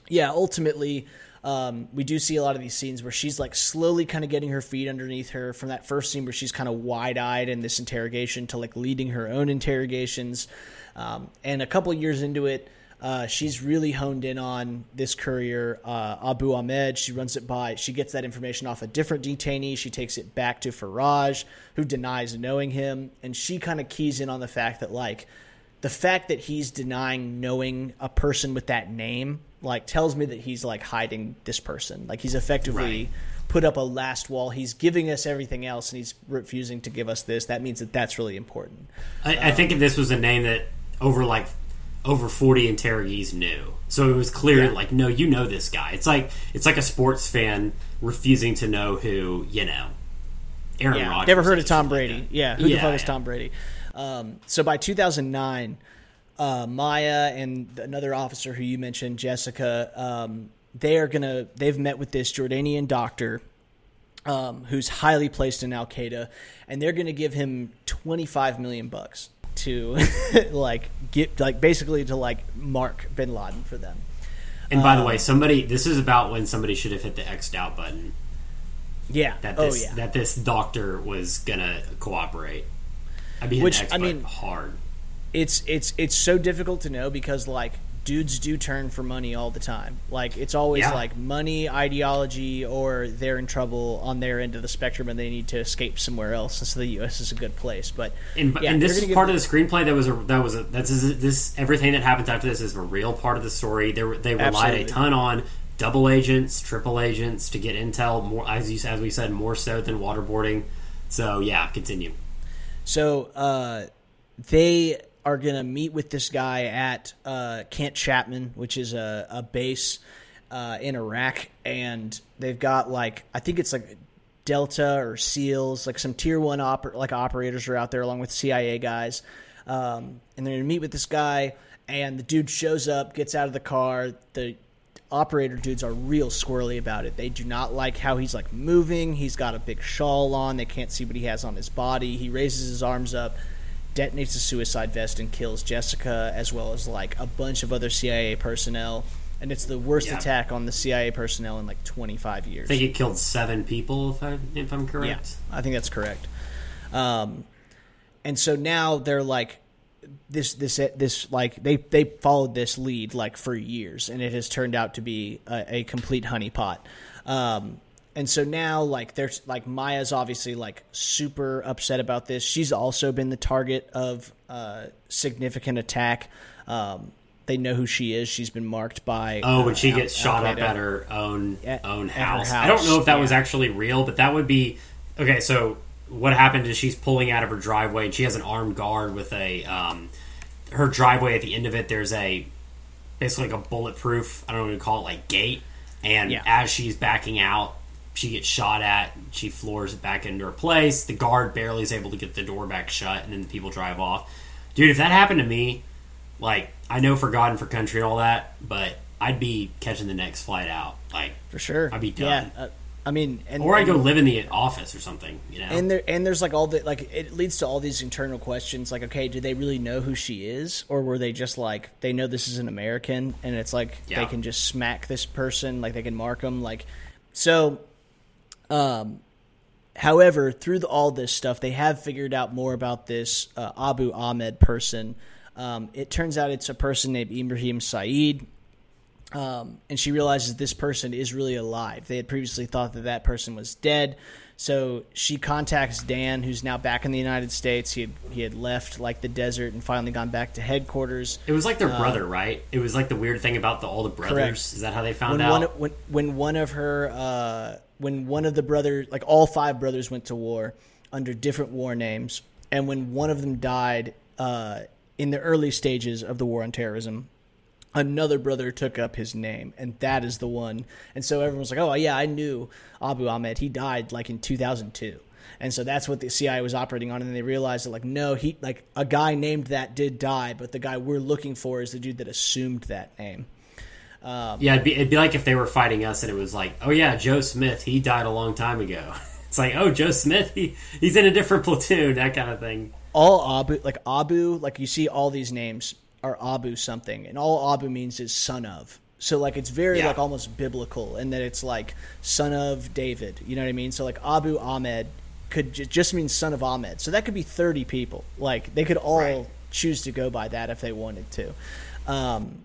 [SPEAKER 2] yeah, ultimately, um, we do see a lot of these scenes where she's like slowly kind of getting her feet underneath her from that first scene where she's kind of wide eyed in this interrogation to like leading her own interrogations. Um, and a couple years into it, uh, she's really honed in on this courier, uh, Abu Ahmed. She runs it by, she gets that information off a different detainee. She takes it back to Faraj, who denies knowing him. And she kind of keys in on the fact that, like, the fact that he's denying knowing a person with that name like tells me that he's like hiding this person like he's effectively
[SPEAKER 1] Right.
[SPEAKER 2] put up a last wall he's giving us everything else and he's refusing to give us this that means that that's really important
[SPEAKER 1] I, I think if this was a name that over like over 40 interrogees knew. So it was clear,
[SPEAKER 2] Yeah.
[SPEAKER 1] like, no, you know this guy. It's like it's like a sports fan refusing to know who you know. Aaron
[SPEAKER 2] Yeah,
[SPEAKER 1] Rodgers.
[SPEAKER 2] never heard of Tom Brady.
[SPEAKER 1] like
[SPEAKER 2] yeah, who the
[SPEAKER 1] Yeah,
[SPEAKER 2] fuck is. Tom Brady? Um, so by 2009, uh, Maya and another officer who you mentioned, Jessica, um, they are gonna. They've met with this Jordanian doctor um, who's highly placed in Al Qaeda, and they're gonna give him 25 million bucks to like get like basically to like mark Bin Laden for them.
[SPEAKER 1] And by the
[SPEAKER 2] Um,
[SPEAKER 1] way, somebody this is about when somebody should have hit the X'd out button.
[SPEAKER 2] Yeah.
[SPEAKER 1] That
[SPEAKER 2] oh
[SPEAKER 1] this
[SPEAKER 2] yeah.
[SPEAKER 1] that this doctor was gonna cooperate. Be hitting
[SPEAKER 2] Which,
[SPEAKER 1] X
[SPEAKER 2] I mean-
[SPEAKER 1] hard.
[SPEAKER 2] it's it's it's so difficult to know because like dudes do turn for money all the time. Like it's always
[SPEAKER 1] Yeah.
[SPEAKER 2] like money, ideology, or they're in trouble on their end of the spectrum and they need to escape somewhere else. And so the U.S. is a good place. But
[SPEAKER 1] And,
[SPEAKER 2] yeah,
[SPEAKER 1] and this is part of the screenplay that was a that was a that's this everything that happens after this is a real part of the story. They they relied
[SPEAKER 2] Absolutely.
[SPEAKER 1] a ton on double agents, triple agents to get intel more as you as we said more so than waterboarding. So yeah, continue.
[SPEAKER 2] So uh, they are going to meet with this guy at uh, Camp Chapman, which is a, a base uh, in Iraq, and they've got like I think it's like Delta or SEALs, like some tier one oper- like operators are out there along with CIA guys, um, and they're going to meet with this guy. And the dude shows up, gets out of the car. The operator dudes are real squirrely about it. They do not like how he's like moving. He's got a big shawl on. They can't see what he has on his body. He raises his arms up, detonates a suicide vest, and kills Jessica as well as like a bunch of other CIA personnel. And it's the worst
[SPEAKER 1] Yeah.
[SPEAKER 2] attack on the CIA personnel in like 25 years.
[SPEAKER 1] I think it killed seven people if I if I'm
[SPEAKER 2] Yeah,
[SPEAKER 1] correct.
[SPEAKER 2] I think that's correct. Um, and so now they're like this this this like they they followed this lead like for years, and it has turned out to be a, a complete honeypot. Um, and so now like there's like Maya's obviously like super upset about this. She's also been the target of uh, significant attack. Um, they know who she is. She's been marked by.
[SPEAKER 1] Oh,
[SPEAKER 2] uh,
[SPEAKER 1] when she
[SPEAKER 2] Al-
[SPEAKER 1] gets shot up
[SPEAKER 2] Al-Qaeda.
[SPEAKER 1] at her own
[SPEAKER 2] At-
[SPEAKER 1] own
[SPEAKER 2] her
[SPEAKER 1] house. I don't know if that was actually real, but that would be okay. So what happened is she's pulling out of her driveway, and she has an armed guard with a um, her driveway at the end of it. There's a basically like a bulletproof. I don't know what to call it, like gate. And
[SPEAKER 2] Yeah.
[SPEAKER 1] as she's backing out, she gets shot at. She floors it back into her place. The guard barely is able to get the door back shut, and then the people drive off. Dude, if that happened to me, like I know for God and for country and all that, but I'd be catching the next flight out. Like,
[SPEAKER 2] for sure.
[SPEAKER 1] I'd be done.
[SPEAKER 2] Yeah, uh, I mean, and
[SPEAKER 1] or I go live in the office or something. You know,
[SPEAKER 2] and there and there's like all the like it leads to all these internal questions like okay do they really know who she is or were they just like they know this is an american and it's like
[SPEAKER 1] Yeah.
[SPEAKER 2] they can just smack this person like they can mark them like so um however through the, all this stuff they have figured out more about this uh, abu ahmed person. Um, it turns out it's a person named ibrahim saeed. Um, and she realizes this person is really alive. They had previously thought that that person was dead, so she contacts Dan, who's now back in the United States. He had he had left like the desert and finally gone back to headquarters.
[SPEAKER 1] it was like their brother, right? It was like the weird thing about the all the brothers.
[SPEAKER 2] Uh, Correct.
[SPEAKER 1] Is that how they found
[SPEAKER 2] When
[SPEAKER 1] out?
[SPEAKER 2] one when when one of her uh, when one of the brothers like all five brothers went to war under different war names, and when one of them died uh, in the early stages of the war on terrorism, another brother took up his name, and that is the one. And so everyone's like, "Oh yeah, I knew Abu Ahmed. He died like in 2002." And so that's what the CIA was operating on, and then they realized that like, no, he like a guy named that did die, but the guy we're looking for is the dude that assumed that name.
[SPEAKER 1] Um, yeah, it'd be, it'd be like if they were fighting us and it was like, oh yeah, Joe Smith, he died a long time ago. It's like, oh, Joe Smith, he, he's in a different platoon, that kind of thing.
[SPEAKER 2] all Abu, like Abu, like you see all these names are Abu something, and all Abu means is son of. So like it's very
[SPEAKER 1] Yeah.
[SPEAKER 2] like almost biblical, in that it's like son of David. You know what I mean? So like Abu Ahmed could j- just mean son of Ahmed. So that could be thirty people. Like they could all
[SPEAKER 1] Right.
[SPEAKER 2] choose to go by that if they wanted to. Um,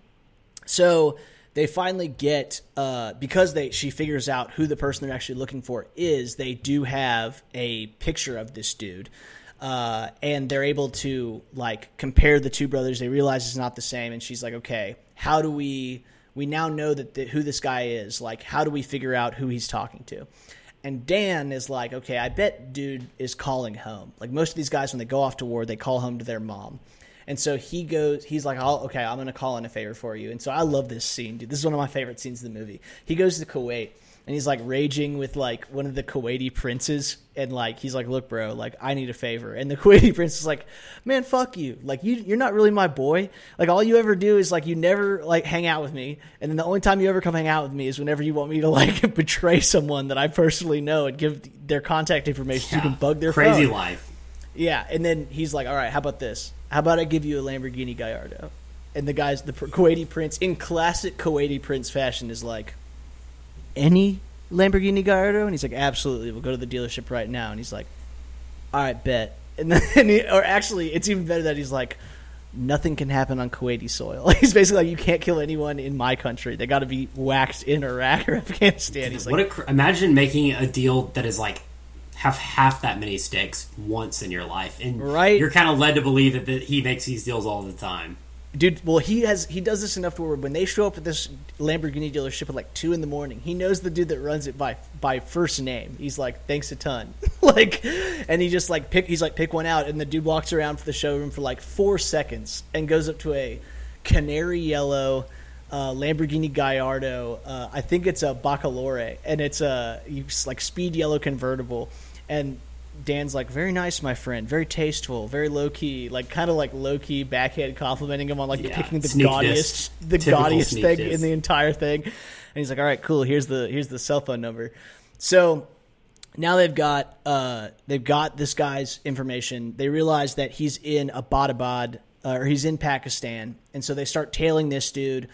[SPEAKER 2] so they finally get uh, because they she figures out who the person they're actually looking for is. They do have a picture of this dude, uh, and they're able to like compare the two brothers. They realize it's not the same, and she's like, "Okay, how do we? We now know that the, who this guy is. Like, how do we figure out who he's talking to?" And Dan is like, "Okay, I bet dude is calling home. Like most of these guys, when they go off to war, they call home to their mom." And so he goes, he's like, okay, I'm going to call in a favor for you. And so I love this scene, dude. This is one of my favorite scenes in the movie. He goes to Kuwait and he's like raging with like one of the Kuwaiti princes. And like, he's like, look, bro, like, I need a favor. And the Kuwaiti prince is like, man, fuck you. Like, you, you're not really my boy. Like, all you ever do is like, you never like hang out with me. And then the only time you ever come hang out with me is whenever you want me to like betray someone that I personally know and give their contact information so you can bug their
[SPEAKER 1] crazy
[SPEAKER 2] phone.
[SPEAKER 1] life.
[SPEAKER 2] Yeah, and then he's like, "All right, how about this? How about I give you a Lamborghini Gallardo?" And the guys, the Kuwaiti prince, in classic Kuwaiti prince fashion, is like, "Any Lamborghini Gallardo?" And he's like, "Absolutely. We'll go to the dealership right now." And he's like, "All right, bet." And then, he, or actually, it's even better that he's like, "Nothing can happen on Kuwaiti soil." he's basically like, "You can't kill anyone in my country. They got to be waxed in Iraq or Afghanistan." He's like,
[SPEAKER 1] a cr- imagine making a deal that is like have half that many stakes once in your life, and
[SPEAKER 2] Right.
[SPEAKER 1] you're kind of led to believe that, that he makes these deals all the time.
[SPEAKER 2] Dude, well, he has he does this enough to where when they show up at this Lamborghini dealership at like two in the morning, he knows the dude that runs it by by first name. He's like, "Thanks a ton," like, and he just like pick he's like pick one out, and the dude walks around for the showroom for like four seconds and goes up to a canary yellow uh, Lamborghini Gallardo. Uh, I think it's a Bacalore, and it's a like speed yellow convertible, and Dan's like, very nice, my friend, very tasteful, very low key, like kind of like low key backhand complimenting him on like
[SPEAKER 1] Yeah,
[SPEAKER 2] picking the gaudiest, the
[SPEAKER 1] Typical
[SPEAKER 2] gaudiest thing in the entire thing. And he's like, all right, cool. Here's the here's the cell phone number. So now they've got uh, they've got this guy's information. They realize that he's in Abbottabad uh, or he's in Pakistan, and so they start tailing this dude.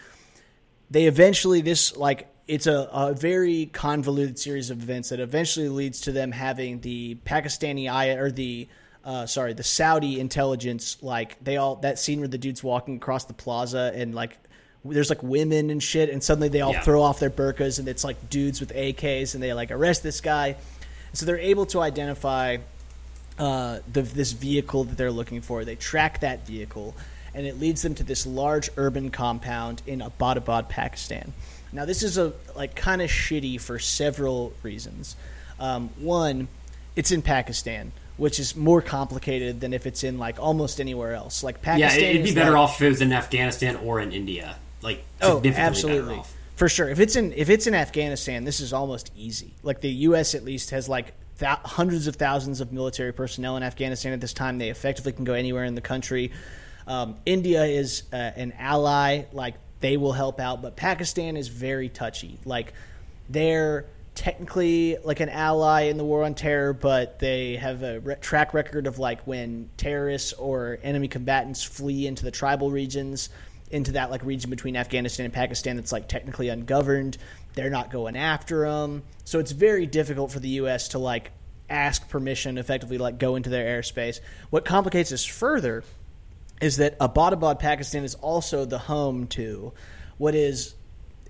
[SPEAKER 2] They eventually this like it's a, a very convoluted series of events that eventually leads to them having the Pakistani or the uh, sorry the Saudi intelligence like they all that scene where the dude's walking across the plaza and like there's like women and shit and suddenly they all
[SPEAKER 1] Yeah.
[SPEAKER 2] throw off their burqas and it's like dudes with AKs and they like arrest this guy so they're able to identify uh, the, this vehicle that they're looking for. They track that vehicle, and it leads them to this large urban compound in Abbottabad, Pakistan. Now, this is a like kind of shitty for several reasons. Um, one, it's in Pakistan, which is more complicated than if it's in like almost anywhere else. Like Pakistan, Yeah,
[SPEAKER 1] it'd be better
[SPEAKER 2] like-
[SPEAKER 1] off if it was in Afghanistan or in India. Like
[SPEAKER 2] Oh, absolutely.
[SPEAKER 1] better off.
[SPEAKER 2] For sure. If it's in if it's in Afghanistan, this is almost easy. Like the U.S. at least has like thou- hundreds of thousands of military personnel in Afghanistan at this time. They effectively can go anywhere in the country. Um, India is uh, an ally. Like they will help out, but Pakistan is very touchy. Like they're technically like an ally in the war on terror, but they have a re- track record of like when terrorists or enemy combatants flee into the tribal regions, into that like region between Afghanistan and Pakistan that's like technically ungoverned. They're not going after them, so it's very difficult for the U.S. to like ask permission, effectively like go into their airspace. What complicates this further is that Abbottabad, Pakistan, is also the home to what is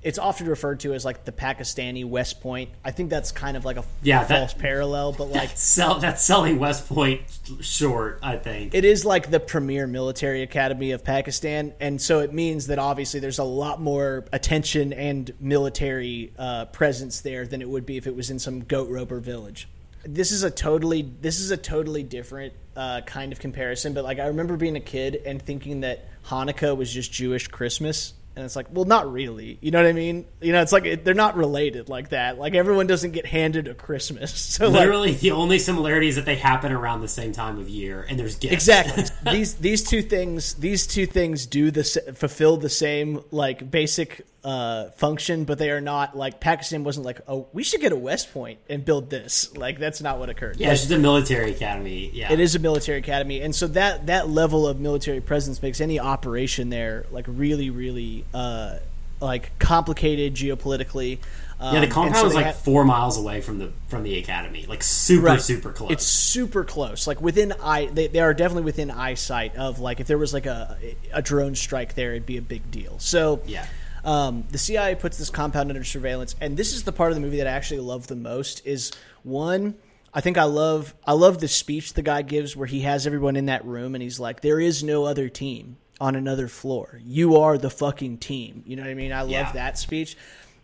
[SPEAKER 2] it's often referred to as like the Pakistani West Point. I think that's kind of like a
[SPEAKER 1] Yeah, that-
[SPEAKER 2] false parallel, but like
[SPEAKER 1] Sell, that's selling West Point short, I think.
[SPEAKER 2] it is like the premier military academy of Pakistan, and so it means that obviously there's a lot more attention and military uh, presence there than it would be if it was in some goat roper village. This is a totally this is a totally different uh, kind of comparison, but like I remember being a kid and thinking that Hanukkah was just Jewish Christmas. And it's like, well, not really. You know what I mean? You know, it's like it, they're not related like that. Like everyone doesn't get handed a Christmas. So like,
[SPEAKER 1] Literally, the only similarity is that they happen around the same time of year, and there's gifts.
[SPEAKER 2] Exactly. these these two things these two things do the fulfill the same like basic uh, function, but they are not like Pakistan wasn't like oh we should get a West Point and build this like that's not what occurred.
[SPEAKER 1] yeah, it's just a military academy. Yeah,
[SPEAKER 2] It is a military academy, and so that that level of military presence makes any operation there like really really uh, like complicated geopolitically. Um,
[SPEAKER 1] Yeah, the compound
[SPEAKER 2] so
[SPEAKER 1] is like four miles away from the from the academy, like super
[SPEAKER 2] Right.
[SPEAKER 1] super close.
[SPEAKER 2] It's super close. Like within eye, they, they are definitely within eyesight of like if there was like a a drone strike there, it'd be a big deal. So
[SPEAKER 1] yeah,
[SPEAKER 2] um, the CIA puts this compound under surveillance, and this is the part of the movie that I actually love the most. Is one, I think I love I love the speech the guy gives where he has everyone in that room, and he's like, "There is no other team on another floor. You are the fucking team." You know what I mean? I love
[SPEAKER 1] Yeah.
[SPEAKER 2] that speech,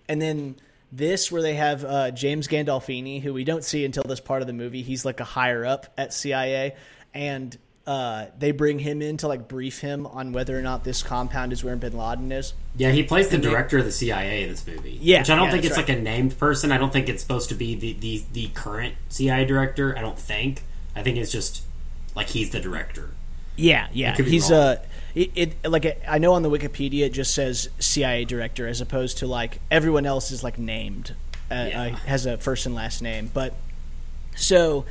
[SPEAKER 2] and then. This where they have uh, James Gandolfini, who we don't see until this part of the movie. He's like a higher up at CIA, and uh, they bring him in to like brief him on whether or not this compound is where Bin Laden is.
[SPEAKER 1] Yeah, he plays the director of the CIA in this movie.
[SPEAKER 2] Yeah,
[SPEAKER 1] which I don't
[SPEAKER 2] yeah,
[SPEAKER 1] think it's
[SPEAKER 2] that's
[SPEAKER 1] like a named person. I don't think it's supposed to be the, the the current CIA director. I don't think. I think it's just like he's the director.
[SPEAKER 2] Yeah, yeah. He's
[SPEAKER 1] wrong.
[SPEAKER 2] uh it, it like I know on the Wikipedia it just says CIA director as opposed to like everyone else is like named uh,
[SPEAKER 1] Yeah.
[SPEAKER 2] uh, has a first and last name. But so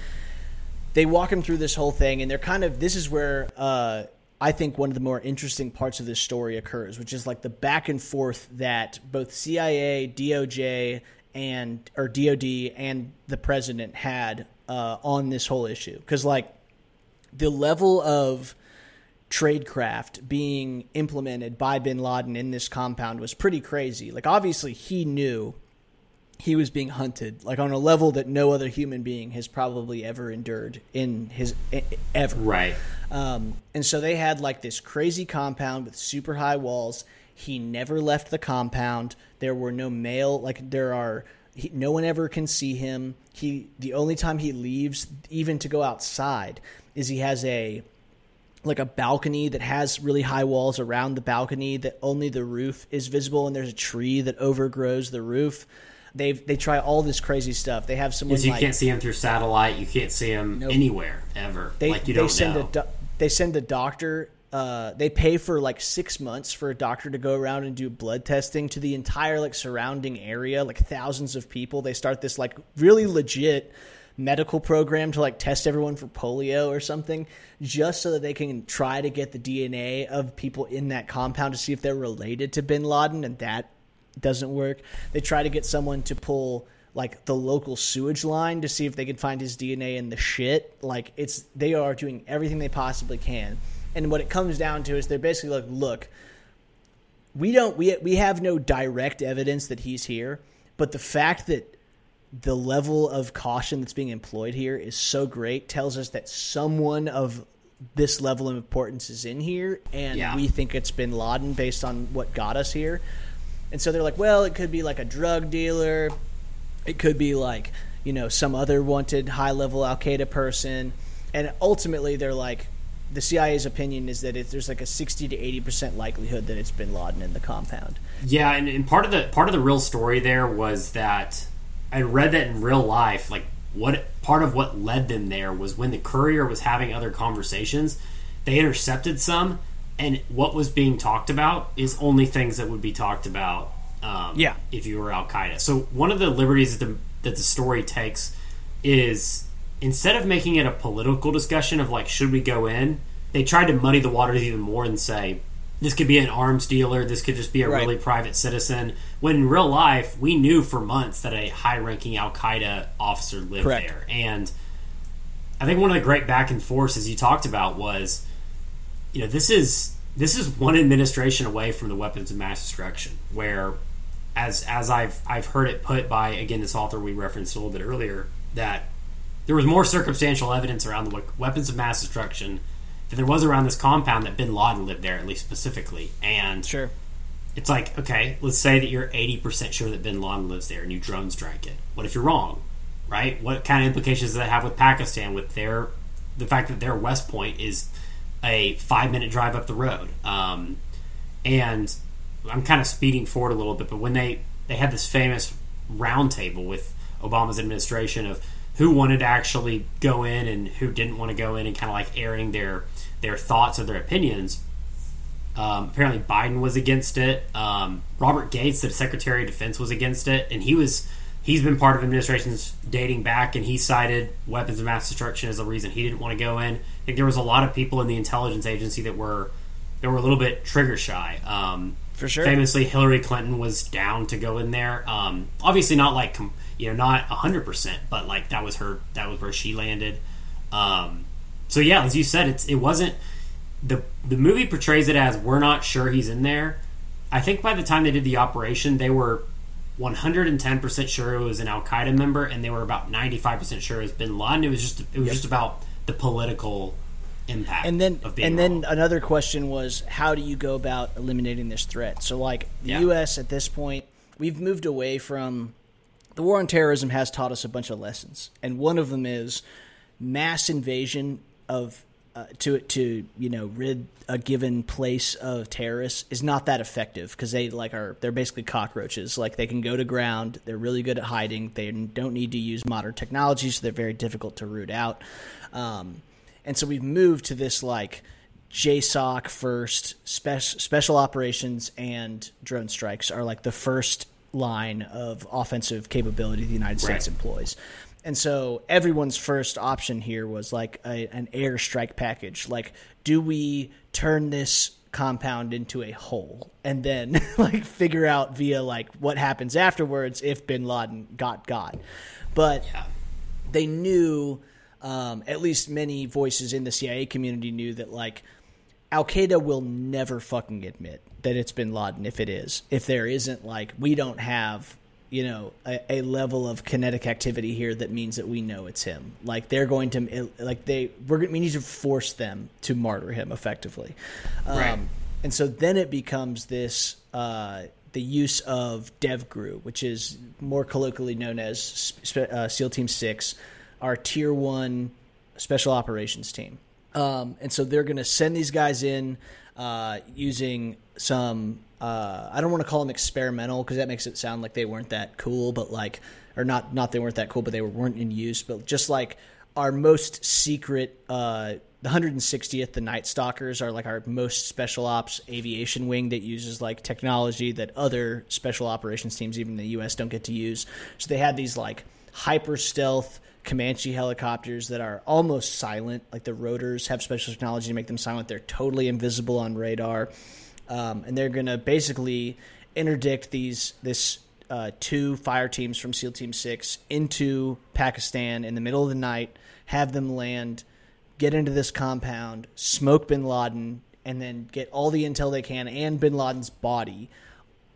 [SPEAKER 2] they walk him through this whole thing, and they're kind of this is where uh, I think one of the more interesting parts of this story occurs, which is like the back and forth that both CIA, DOJ, and or DOD and the president had uh, on this whole issue, because like the level of tradecraft being implemented by bin Laden in this compound was pretty crazy. Like obviously he knew he was being hunted like on a level that no other human being has probably ever endured in his ever.
[SPEAKER 1] Right.
[SPEAKER 2] Um, and so they had like this crazy compound with super high walls. He never left the compound. There were no mail. Like there are, he, no one ever can see him. He the only time he leaves, even to go outside, is he has a like a balcony that has really high walls around the balcony that only the roof is visible, and there's a tree that overgrows the roof. They they try all this crazy stuff. They have someone
[SPEAKER 1] Because you
[SPEAKER 2] like
[SPEAKER 1] can't see them through satellite. You can't see them
[SPEAKER 2] Nope.
[SPEAKER 1] anywhere ever.
[SPEAKER 2] they
[SPEAKER 1] like you
[SPEAKER 2] they
[SPEAKER 1] don't
[SPEAKER 2] send
[SPEAKER 1] know.
[SPEAKER 2] a do- they send a doctor. Uh, they pay for like six months for a doctor to go around and do blood testing to the entire like surrounding area, like thousands of people. They start this like really legit medical program to like test everyone for polio or something, just so that they can try to get the DNA of people in that compound to see if they're related to Bin Laden, and that doesn't work. They try to get someone to pull like the local sewage line to see if they can find his DNA in the shit. Like it's they are doing everything they possibly can. And what it comes down to is they're basically like, look, we don't we we have no direct evidence that he's here, but the fact that the level of caution that's being employed here is so great tells us that someone of this level of importance is in here and
[SPEAKER 1] Yeah.
[SPEAKER 2] we think it's bin Laden based on what got us here. And so they're like, well, it could be like a drug dealer. It could be like, you know, some other wanted high level Al Qaeda person. And ultimately, they're like, the CIA's opinion is that it, there's like a 60 to 80% likelihood that it's bin Laden in the compound.
[SPEAKER 1] Yeah, and, and part of the part of the real story there was that I read that in real life. Like what part of what led them there was when the courier was having other conversations, they intercepted some, and what was being talked about is only things that would be talked about. Um,
[SPEAKER 2] Yeah.
[SPEAKER 1] if you were Al Qaeda. So one of the liberties that the, that the story takes is instead of making it a political discussion of like should we go in, they tried to muddy the waters even more and say this could be an arms dealer, this could just be a
[SPEAKER 2] Right.
[SPEAKER 1] really private citizen. When in real life, we knew for months that a high-ranking Al Qaeda officer lived
[SPEAKER 2] Correct.
[SPEAKER 1] there, and I think one of the great back and forths, as you talked about, was you know this is this is one administration away from the weapons of mass destruction where as as I've I've heard it put by again this author we referenced a little bit earlier that there was more circumstantial evidence around the weapons of mass destruction than there was around this compound that Bin Laden lived there at least specifically. And
[SPEAKER 2] Sure.
[SPEAKER 1] it's like okay let's say that you're 80% sure that Bin Laden lives there and you drone strike it. What if you're wrong right? What kind of implications does that have with Pakistan with their the fact that their West Point is a five minute drive up the road um, and I'm kind of speeding forward a little bit, but when they they had this famous roundtable with Obama's administration of who wanted to actually go in and who didn't want to go in, and kind of like airing their their thoughts or their opinions. Um, apparently, Biden was against it. Um, Robert Gates, the Secretary of Defense, was against it, and he was he's been part of administrations dating back, and he cited weapons of mass destruction as the reason he didn't want to go in. I think there was a lot of people in the intelligence agency that were that were a little bit trigger shy. Um,
[SPEAKER 2] For sure.
[SPEAKER 1] Famously, Hillary Clinton was down to go in there. Um, obviously, not like you know, not hundred percent, but like that was her. That was where she landed. Um, so yeah, as you said, it's it wasn't the the movie portrays it as we're not sure he's in there. I think by the time they did the operation, they were 110% sure it was an Al Qaeda member, and they were about 95% sure it was Bin Laden. It was just it was just about the political impact.
[SPEAKER 2] and then
[SPEAKER 1] of being
[SPEAKER 2] and then another question was how do you go about eliminating this threat so like the
[SPEAKER 1] Yeah.
[SPEAKER 2] us at this point we've moved away from the war on terrorism has taught us a bunch of lessons and one of them is mass invasion of uh, to to you know rid a given place of terrorists is not that effective because they like are they're basically cockroaches. Like they can go to ground. They're really good at hiding. They don't need to use modern technology, so they're very difficult to root out. Um, and so we've moved to this like JSOC first, spe- special operations and drone strikes are like the first line of offensive capability the United States right. employs. And so everyone's first option here was like a, an airstrike package. Like, do we turn this compound into a hole and then like figure out via like what happens afterwards if bin Laden got got? But yeah. they knew, um, at least many voices in the CIA community knew that like Al Qaeda will never fucking admit that it's bin Laden if it is. If there isn't like we don't have you know a, a, level of kinetic activity here that means that we know it's him like they're going to like they we're we need to force them to martyr him effectively right. um, and so then it becomes this uh, the use of DevGRU, which is more colloquially known as uh, SEAL Team Six, our Tier One Special Operations team. Um, and so they're going to send these guys in uh, using some uh, I don't want to call them experimental because that makes it sound like they weren't that cool, but like, or not, not they weren't that cool, but they were, weren't in use, but just like our most secret, uh, the 160th, the Night Stalkers are like our most special ops aviation wing that uses like technology that other special operations teams, even in the U.S., don't get to use. So they had these like hyper stealth Comanche helicopters that are almost silent. Like the rotors have special technology to make them silent. They're totally invisible on radar um, and they're going to basically interdict these this uh, two fire teams from SEAL Team Six into Pakistan in the middle of the night, have them land, get into this compound, smoke Bin Laden, and then get all the intel they can and Bin Laden's body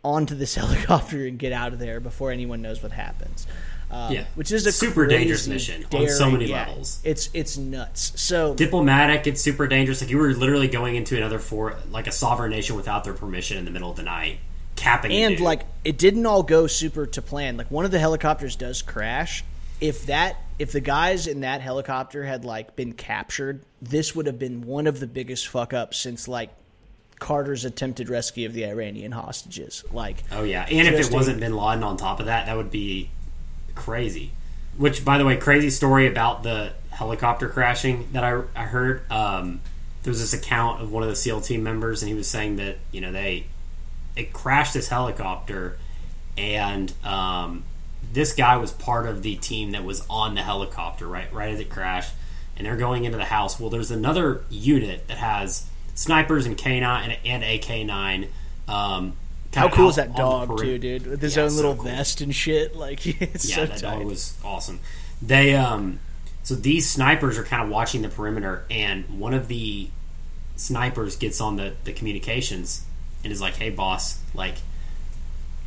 [SPEAKER 2] onto this helicopter and get out of there before anyone knows what happens.
[SPEAKER 1] Um, yeah, which is a super dangerous mission daring, on so many yeah, levels.
[SPEAKER 2] It's it's nuts. So
[SPEAKER 1] diplomatic, it's super dangerous. Like you were literally going into another for like a sovereign nation without their permission in the middle of the night, capping.
[SPEAKER 2] And like it didn't all go super to plan. Like one of the helicopters does crash. If that if the guys in that helicopter had like been captured, this would have been one of the biggest fuck ups since like Carter's attempted rescue of the Iranian hostages. Like,
[SPEAKER 1] oh yeah, and if it wasn't Bin Laden on top of that, that would be crazy. Which, by the way, crazy story about the helicopter crashing that I, I heard. Um, there was this account of one of the SEAL team members, and he was saying that you know they it crashed this helicopter, and um, this guy was part of the team that was on the helicopter right right as it crashed, and they're going into the house. Well, there's another unit that has snipers and K9 and, and AK9. Um,
[SPEAKER 2] how cool is that dog too, dude? With his yeah, own little cool. vest and shit. Like it's yeah, so that tight. dog
[SPEAKER 1] was awesome. They um, so these snipers are kind of watching the perimeter, and one of the snipers gets on the the communications and is like, "Hey, boss, like."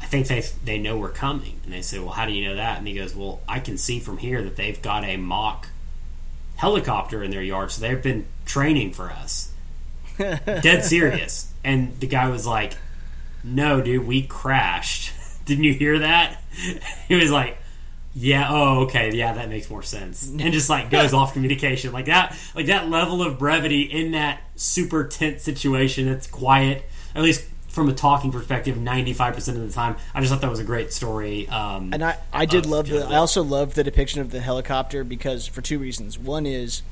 [SPEAKER 1] I think they they know we're coming, and they say, "Well, how do you know that?" And he goes, "Well, I can see from here that they've got a mock helicopter in their yard, so they've been training for us." Dead serious. And the guy was like, no, dude, we crashed. Didn't you hear that? he was like, yeah, oh, okay, yeah, that makes more sense. And just like goes off communication. Like that like that level of brevity in that super tense situation that's quiet, at least from a talking perspective, ninety five percent of the time. I just thought that was a great story. Um,
[SPEAKER 2] and I, I did love the I also loved the depiction of the helicopter because for two reasons. One is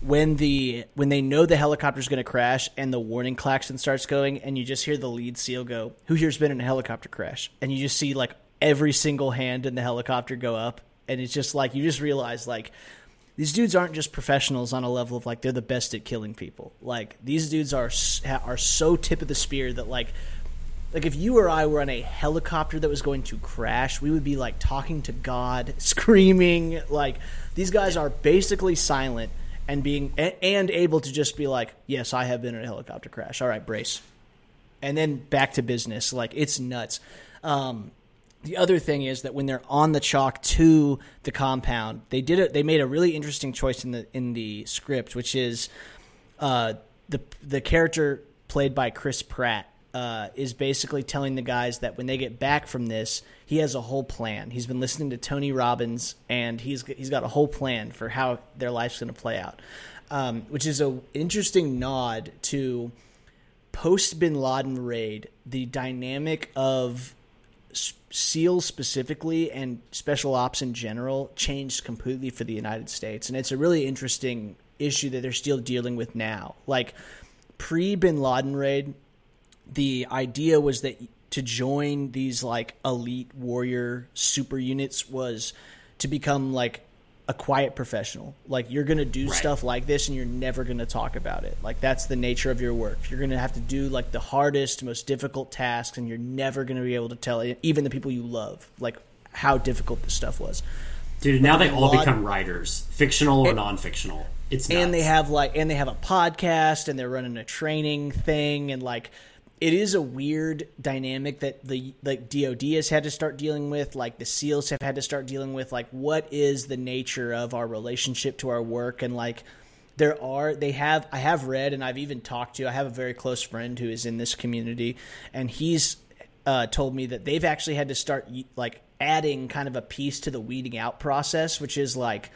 [SPEAKER 2] when the when they know the helicopter is going to crash and the warning klaxon starts going and you just hear the lead seal go who here's been in a helicopter crash? And you just see like every single hand in the helicopter go up. And it's just like you just realize like these dudes aren't just professionals on a level of like they're the best at killing people. Like these dudes are are so tip of the spear that like like if you or I were on a helicopter that was going to crash, we would be like talking to God, screaming. Like these guys are basically silent and being and able to just be like, yes, I have been in a helicopter crash. All right, brace, and then back to business. Like it's nuts. Um, the other thing is that when they're on the chalk to the compound, they did it. They made a really interesting choice in the in the script, which is uh, the the character played by Chris Pratt uh, is basically telling the guys that when they get back from this, he has a whole plan. He's been listening to Tony Robbins, and he's he's got a whole plan for how their life's going to play out. um, which is a interesting nod to post Bin Laden raid. The dynamic of SEALs specifically and special ops in general changed completely for the United States, and it's a really interesting issue that they're still dealing with now. Like pre Bin Laden raid, the idea was that to join these like elite warrior super units was to become like a quiet professional. Like you're going to do right. stuff like this and you're never going to talk about it. Like that's the nature of your work. You're going to have to do like the hardest, most difficult tasks and you're never going to be able to tell even the people you love like how difficult this stuff was.
[SPEAKER 1] Dude, now they all lot, become writers, fictional or and, non-fictional. It's nuts.
[SPEAKER 2] and they have like and they have a podcast and they're running a training thing and like it is a weird dynamic that the like DoD has had to start dealing with, like the SEALs have had to start dealing with. Like, what is the nature of our relationship to our work? And like, there are they have I have read and I've even talked to. I have a very close friend who is in this community, and he's uh, told me that they've actually had to start like adding kind of a piece to the weeding out process, which is like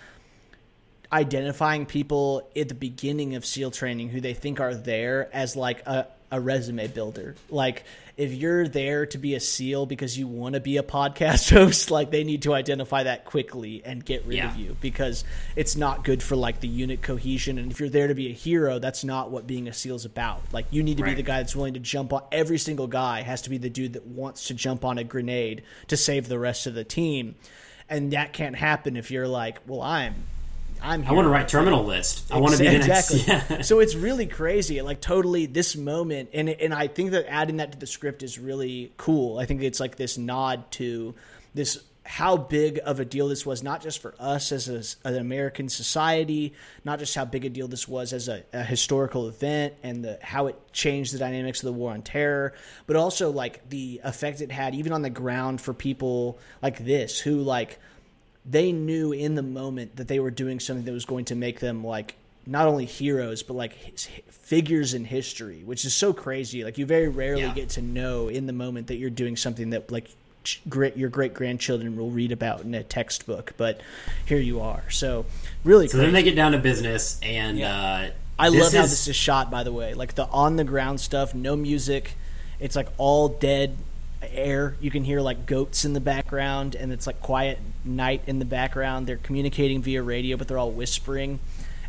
[SPEAKER 2] identifying people at the beginning of SEAL training who they think are there as like a a resume builder. Like if you're there to be a SEAL because you want to be a podcast host, like they need to identify that quickly and get rid yeah. of you because it's not good for like the unit cohesion. And if you're there to be a hero, that's not what being a SEAL's about. Like you need to right. be the guy that's willing to jump on every single guy has to be the dude that wants to jump on a grenade to save the rest of the team. And that can't happen if you're like, well, I'm I'm.
[SPEAKER 1] I want to write terminal list. I want to be the
[SPEAKER 2] exactly.
[SPEAKER 1] next.
[SPEAKER 2] Yeah. so it's really crazy. Like totally this moment, and and I think that adding that to the script is really cool. I think it's like this nod to this how big of a deal this was, not just for us as a, an American society, not just how big a deal this was as a, a, historical event and the, how it changed the dynamics of the war on terror, but also like the effect it had even on the ground for people like this who like they knew in the moment that they were doing something that was going to make them like not only heroes but like figures in history which is so crazy like you very rarely yeah. get to know in the moment that you're doing something that like great your great grandchildren will read about in a textbook but here you are so really
[SPEAKER 1] so crazy. then they get down to business and yeah. uh,
[SPEAKER 2] i love is... how this is shot by the way like the on the ground stuff no music it's like all dead air. You can hear like goats in the background, and it's like quiet night in the background. They're communicating via radio, but they're all whispering.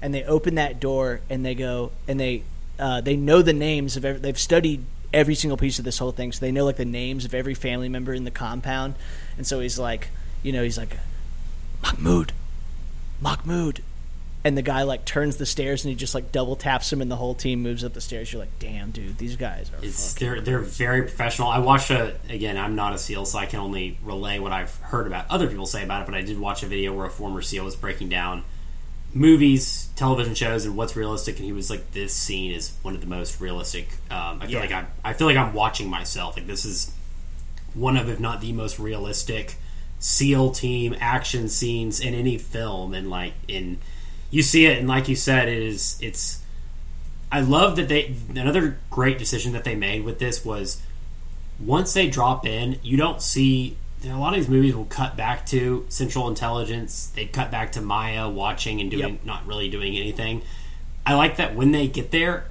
[SPEAKER 2] And they open that door, and they go, and they uh, they know the names of every. They've studied every single piece of this whole thing, so they know like the names of every family member in the compound. And so he's like, you know, he's like, Mahmoud, Mahmoud, and the guy like turns the stairs and he just like double taps him and the whole team moves up the stairs. You're like, damn, dude, these guys are.
[SPEAKER 1] It's, they're they're very professional. I watched a again. I'm not a SEAL, so I can only relay what I've heard about other people say about it. But I did watch a video where a former SEAL was breaking down movies, television shows, and what's realistic. And he was like, "This scene is one of the most realistic." Um, I feel yeah. like I I feel like I'm watching myself. Like this is one of, if not the most realistic SEAL team action scenes in any film, and like in you see it, and like you said, it is it's. I love that they another great decision that they made with this was once they drop in, you don't see a lot of these movies will cut back to Central Intelligence. They cut back to Maya watching and doing yep. not really doing anything. I like that when they get there,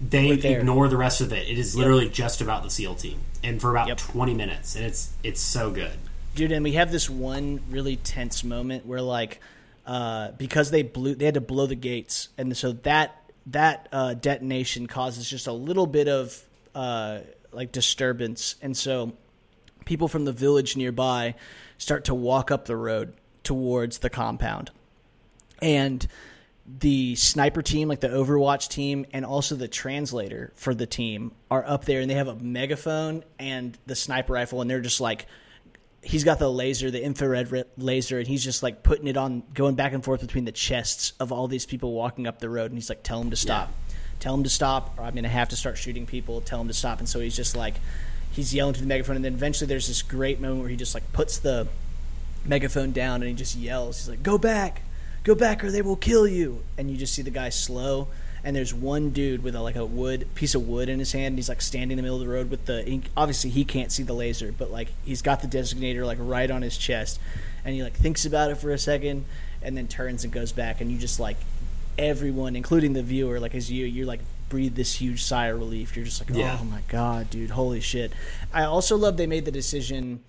[SPEAKER 1] they ignore the rest of it. It is literally yep. just about the SEAL team, and for about yep. twenty minutes, and it's it's so good,
[SPEAKER 2] dude. And we have this one really tense moment where like uh, because they blew they had to blow the gates, and so that that uh, detonation causes just a little bit of uh, like disturbance, and so people from the village nearby start to walk up the road towards the compound, and the sniper team, like the Overwatch team, and also the translator for the team are up there, and they have a megaphone and the sniper rifle, and they're just like he's got the laser, the infrared laser, and he's just like putting it on, going back and forth between the chests of all these people walking up the road, and he's like, "Tell him to stop, yeah. tell him to stop, or I'm gonna have to start shooting people. Tell him to stop." And so he's just like, he's yelling to the megaphone, and then eventually there's this great moment where he just like puts the megaphone down and he just yells, he's like, "Go back, go back, or they will kill you!" And you just see the guy slow and there's one dude with a, like a wood piece of wood in his hand. And he's like standing in the middle of the road with the. Obviously, he can't see the laser, but like he's got the designator like right on his chest, and he like thinks about it for a second, and then turns and goes back, and you just like everyone, including the viewer, like as you, you're like breathe this huge sigh of relief. You're just like,
[SPEAKER 1] Yeah.
[SPEAKER 2] oh my god, dude, holy shit. I also love they made the decision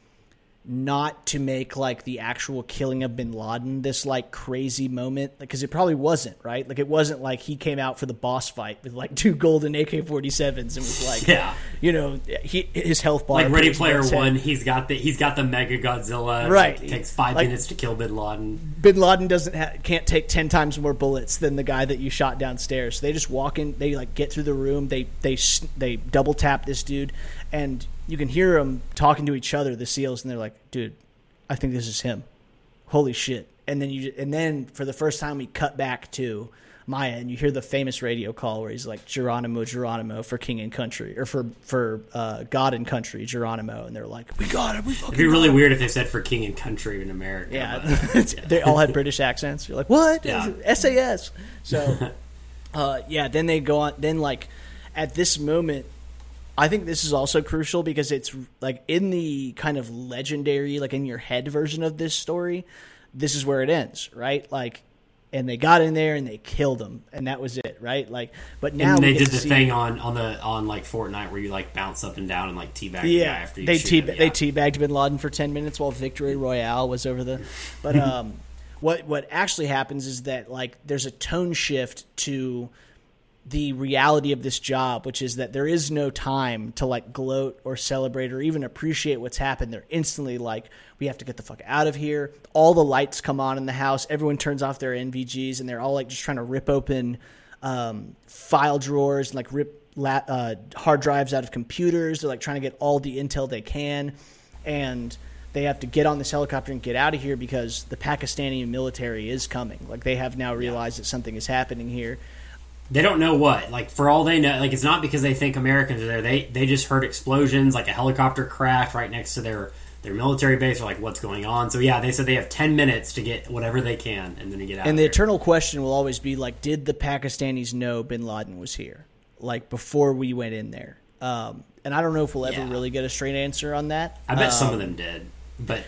[SPEAKER 2] not to make like the actual killing of bin Laden this like crazy moment because it probably wasn't right like it wasn't like he came out for the boss fight with like two golden AK-47s and was like
[SPEAKER 1] Yeah.
[SPEAKER 2] you know he his health bar
[SPEAKER 1] like Ready Player. One, he's got the he's got the Mechagodzilla.
[SPEAKER 2] Right.
[SPEAKER 1] It takes five
[SPEAKER 2] Like-
[SPEAKER 1] minutes to kill Bin Laden.
[SPEAKER 2] Bin Laden doesn't ha- can't take ten times more bullets than the guy that you shot downstairs. So they just walk in, they like get through the room, they they they double tap this dude, and you can hear them talking to each other, the seals, and they're like, "Dude, I think this is him. Holy shit!" And then you and then for the first time we cut back to Maya, and you hear the famous radio call where he's like Geronimo, Geronimo for King and Country, or for for uh, God and Country, Geronimo, and they're like, "We got it, we fucking."
[SPEAKER 1] It'd be really weird if they said for King and Country in America.
[SPEAKER 2] Yeah,
[SPEAKER 1] but-
[SPEAKER 2] It's- they all had British accents. You're like, what?
[SPEAKER 1] Yeah.
[SPEAKER 2] SAS. So, uh, yeah. Then they go on. Then like, at this moment, I think this is also crucial because it's like in the kind of legendary, like in your head version of this story. This is where it ends, right? Like, and they got in there and they killed him, and that was it, right? Like, but now
[SPEAKER 1] and they did the
[SPEAKER 2] see-
[SPEAKER 1] thing on on the on like Fortnite where you like bounce up and down and like teabag the guy
[SPEAKER 2] Yeah,
[SPEAKER 1] after you
[SPEAKER 2] they
[SPEAKER 1] shoot him.
[SPEAKER 2] they teabagged Bin Laden for ten minutes while Victory Royale was over the. But um, what what actually happens is that like there's a tone shift to the reality of this job, which is that there is no time to like gloat or celebrate or even appreciate what's happened. They're instantly like, we have to get the fuck out of here. All the lights come on in the house. Everyone turns off their NVGs, and they're all like just trying to rip open um, file drawers and like rip la- uh, hard drives out of computers. They're like trying to get all the intel they can, and they have to get on this helicopter and get out of here because the Pakistani military is coming. Like they have now realized that something is happening here.
[SPEAKER 1] They don't know what. Like for all they know, like it's not because they think Americans are there. They they just heard explosions, like a helicopter crash right next to their their military base. Or like what's going on? So yeah, they said they have ten minutes to get whatever they can, and then to get out.
[SPEAKER 2] And the
[SPEAKER 1] there.
[SPEAKER 2] eternal question will always be like, did the Pakistanis know Bin Laden was here? Like before we went in there. Um, and I don't know if we'll ever
[SPEAKER 1] Yeah.
[SPEAKER 2] really get a straight answer on that.
[SPEAKER 1] I bet some
[SPEAKER 2] Um,
[SPEAKER 1] of them did, but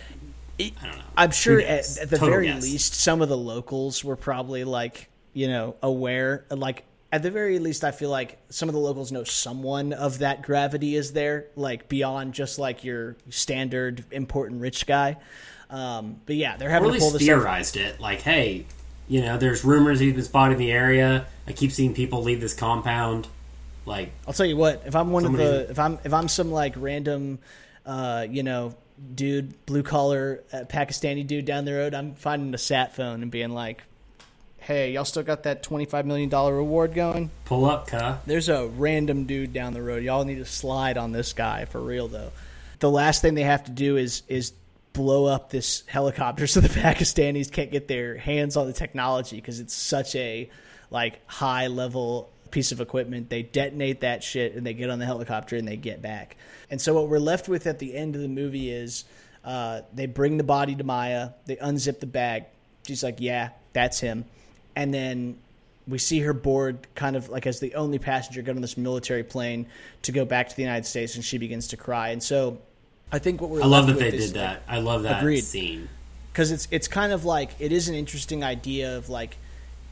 [SPEAKER 1] I don't know.
[SPEAKER 2] I'm sure at, at the
[SPEAKER 1] Total
[SPEAKER 2] very
[SPEAKER 1] guess.
[SPEAKER 2] least, some of the locals were probably like, you know, aware. Like, at the very least, I feel like some of the locals know someone of that gravity is there, like beyond just like your standard important rich guy. Um, but yeah, they're
[SPEAKER 1] or
[SPEAKER 2] having
[SPEAKER 1] at
[SPEAKER 2] to pull
[SPEAKER 1] least
[SPEAKER 2] this off.
[SPEAKER 1] theorized it. Like, hey, you know, there's rumors he's been spotted in the area. I keep seeing people leave this compound. Like,
[SPEAKER 2] I'll tell you what. If I'm one of the, if I'm if I'm some like random, uh, you know, dude, blue collar uh, Pakistani dude down the road, I'm finding a sat phone and being like, "Hey, y'all still got that twenty five million dollar reward going?"
[SPEAKER 1] pull up, cuh.
[SPEAKER 2] There's a random dude down the road. Y'all need to slide on this guy for real though. The last thing they have to do is is blow up this helicopter so the Pakistanis can't get their hands on the technology because it's such a like high level piece of equipment. They detonate that shit and they get on the helicopter and they get back. And so what we're left with at the end of the movie is uh, they bring the body to Maya. They unzip the bag. She's like, "Yeah, that's him." And then we see her board kind of like as the only passenger get on this military plane to go back to the United States, and she begins to cry. And so, I think what we're
[SPEAKER 1] I love that they
[SPEAKER 2] is,
[SPEAKER 1] did that. I love that
[SPEAKER 2] Agreed.
[SPEAKER 1] scene.
[SPEAKER 2] because it's it's kind of like it is an interesting idea of like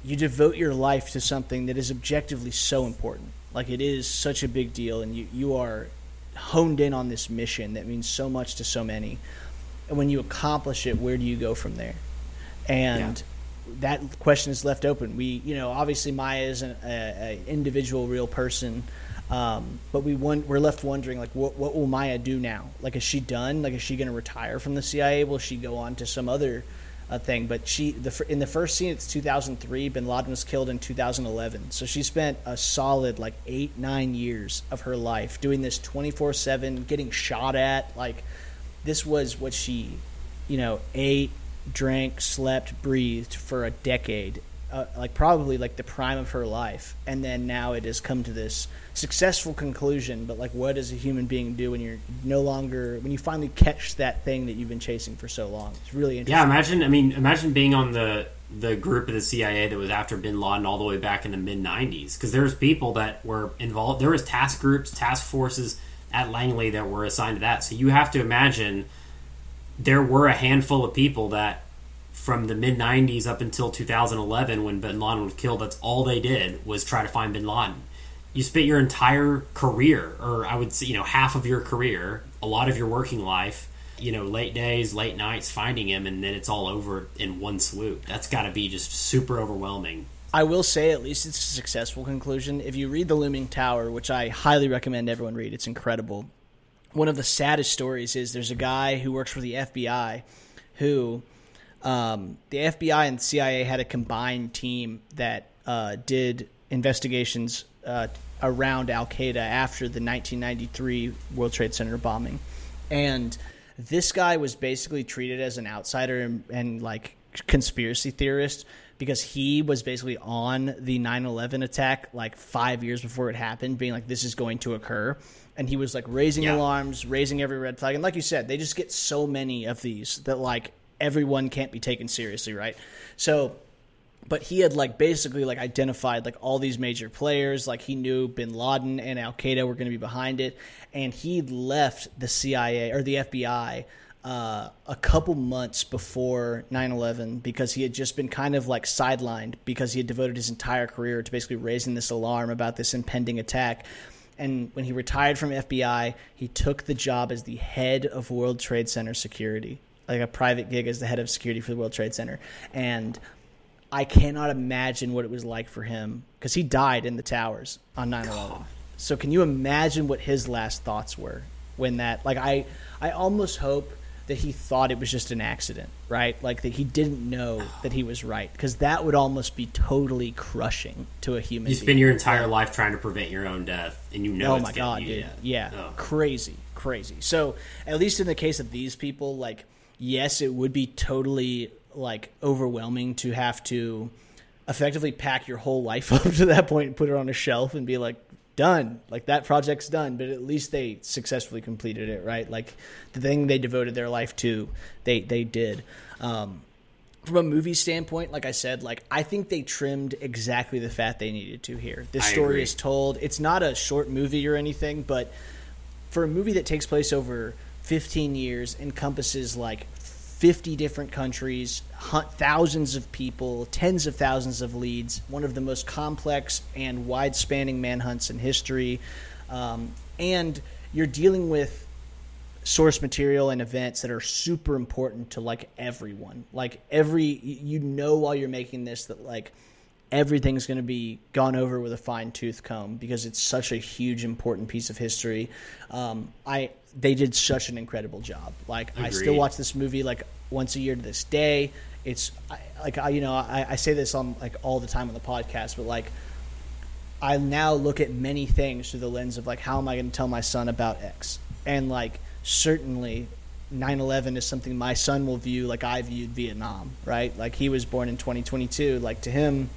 [SPEAKER 2] you devote your life to something that is objectively so important. Like it is such a big deal, and you you are honed in on this mission that means so much to so many. And when you accomplish it, where do you go from there? And that question is left open. We, you know, obviously Maya is an a, a individual, real person, um, but we won- we're left wondering, like, what what will Maya do now? Like, is she done? Like, is she going to retire from the CIA? Will she go on to some other uh, thing? But she, the in the first scene, it's 2003. Bin Laden was killed in 2011, so she spent a solid like eight nine years of her life doing this 24 seven, getting shot at. Like, this was what she, you know, ate, drank, slept, breathed for a decade, uh, like probably like the prime of her life, and then now it has come to this successful conclusion. But like, what does a human being do when you're no longer when you finally catch that thing that you've been chasing for so long? It's really interesting.
[SPEAKER 1] Yeah, imagine. I mean, imagine being on the the group of the CIA that was after Bin Laden all the way back in the mid '90s. Because there was people that were involved. There was task groups, task forces at Langley that were assigned to that. So you have to imagine there were a handful of people that from the mid 90s up until 2011 when bin Laden was killed, that's all they did was try to find bin Laden. You spent your entire career, or I would say, you know, half of your career, a lot of your working life, you know, late days, late nights finding him, and then it's all over in one swoop. That's got to be just super overwhelming.
[SPEAKER 2] I will say, at least it's a successful conclusion. If you read The Looming Tower, which I highly recommend everyone read, it's incredible. One of the saddest stories is there's a guy who works for the FBI who um, the FBI and CIA had a combined team that uh, did investigations uh, around Al Qaeda after the 1993 World Trade Center bombing, and this guy was basically treated as an outsider and, and like conspiracy theorist because he was basically on the 9-11 attack like five years before it happened being like this is going to occur and he was like raising yeah. alarms raising every red flag and like you said they just get so many of these that like everyone can't be taken seriously, right? So but he had like basically like identified like all these major players like he knew bin laden and al-qaeda were going to be behind it and he left the cia or the fbi uh, a couple months before 9-11 because he had just been kind of like sidelined because he had devoted his entire career to basically raising this alarm about this impending attack and when he retired from fbi he took the job as the head of world trade center security like a private gig as the head of security for the World Trade Center, and I cannot imagine what it was like for him because he died in the towers on 9/11. So can you imagine what his last thoughts were when that? Like I, I almost hope that he thought it was just an accident, right? Like that he didn't know that he was right because that would almost be totally crushing to a human.
[SPEAKER 1] You spend
[SPEAKER 2] being.
[SPEAKER 1] your entire life trying to prevent your own death, and you know.
[SPEAKER 2] Oh my god, dude! Yeah, yeah. crazy, crazy. So at least in the case of these people, like yes, it would be totally like overwhelming to have to effectively pack your whole life up to that point and put it on a shelf and be like done. Like that project's done but at least they successfully completed it right? Like the thing they devoted their life to they they did. Um, from a movie standpoint like i said like i think they trimmed exactly the fat they needed to here. This I story agree. is told. It's not a short movie or anything but for a movie that takes place over 15 years encompasses like 50 different countries, thousands of people, tens of thousands of leads, one of the most complex and wide spanning manhunts in history. Um, and you're dealing with source material and events that are super important to like everyone. Like every, you know, while you're making this, that like, everything's going to be gone over with a fine tooth comb because it's such a huge important piece of history. Um, I they did such an incredible job. Like Agreed. I still watch this movie like once a year to this day. It's I, like I you know I, I say this on like all the time on the podcast, but like I now look at many things through the lens of like how am I going to tell my son about X and like certainly 9/11 is something my son will view like I viewed Vietnam, right? Like he was born in 2022, like to him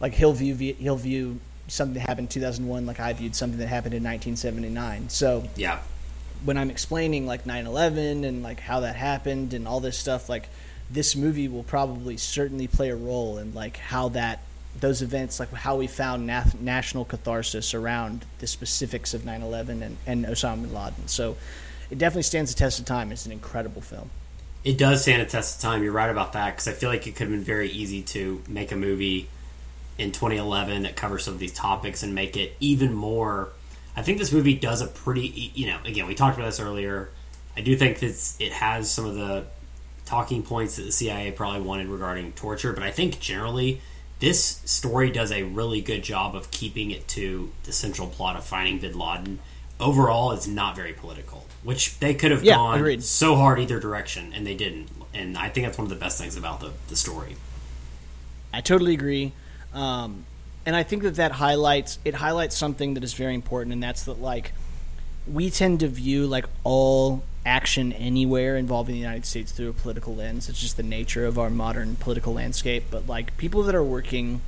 [SPEAKER 2] like he'll view he'll view something that happened in 2001 like I viewed something that happened in 1979. So
[SPEAKER 1] yeah,
[SPEAKER 2] when I'm explaining like 9/11 and like how that happened and all this stuff, like this movie will probably certainly play a role in like how that those events, like how we found national catharsis around the specifics of 9/11 and, and Osama bin Laden. So it definitely stands the test of time. It's an incredible film.
[SPEAKER 1] It does stand a test of time. You're right about that because I feel like it could have been very easy to make a movie in 2011 that covers some of these topics and make it even more I think this movie does a pretty, you know, again, we talked about this earlier. I do think that it has some of the talking points that the CIA probably wanted regarding torture, but I think generally this story does a really good job of keeping it to the central plot of finding Bin Laden. Overall, it's not very political, which they could have yeah, gone agreed. so hard either direction, and they didn't. And I think that's one of the best things about the, the story.
[SPEAKER 2] I totally agree. Um, and I think that that highlights it highlights something that is very important, and that's that like we tend to view like all action anywhere involving the United States through a political lens. It's just the nature of our modern political landscape. But like people that are working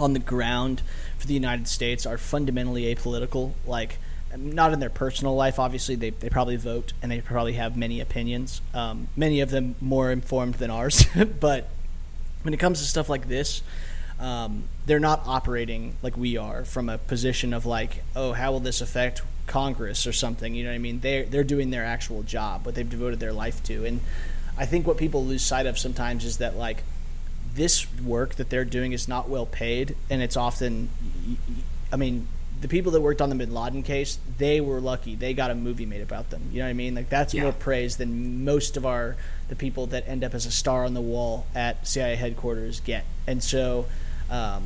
[SPEAKER 2] on the ground for the United States are fundamentally apolitical. Like not in their personal life, obviously they, they probably vote and they probably have many opinions. Um, many of them more informed than ours. but when it comes to stuff like this, um, they're not operating like we are from a position of like, oh, how will this affect Congress or something? You know what I mean? They're they're doing their actual job, what they've devoted their life to, and I think what people lose sight of sometimes is that like this work that they're doing is not well paid, and it's often, I mean, the people that worked on the Bin Laden case, they were lucky. They got a movie made about them. You know what I mean? Like that's
[SPEAKER 1] Yeah.
[SPEAKER 2] more praise than most of our the people that end up as a star on the wall at CIA headquarters get. And so, um,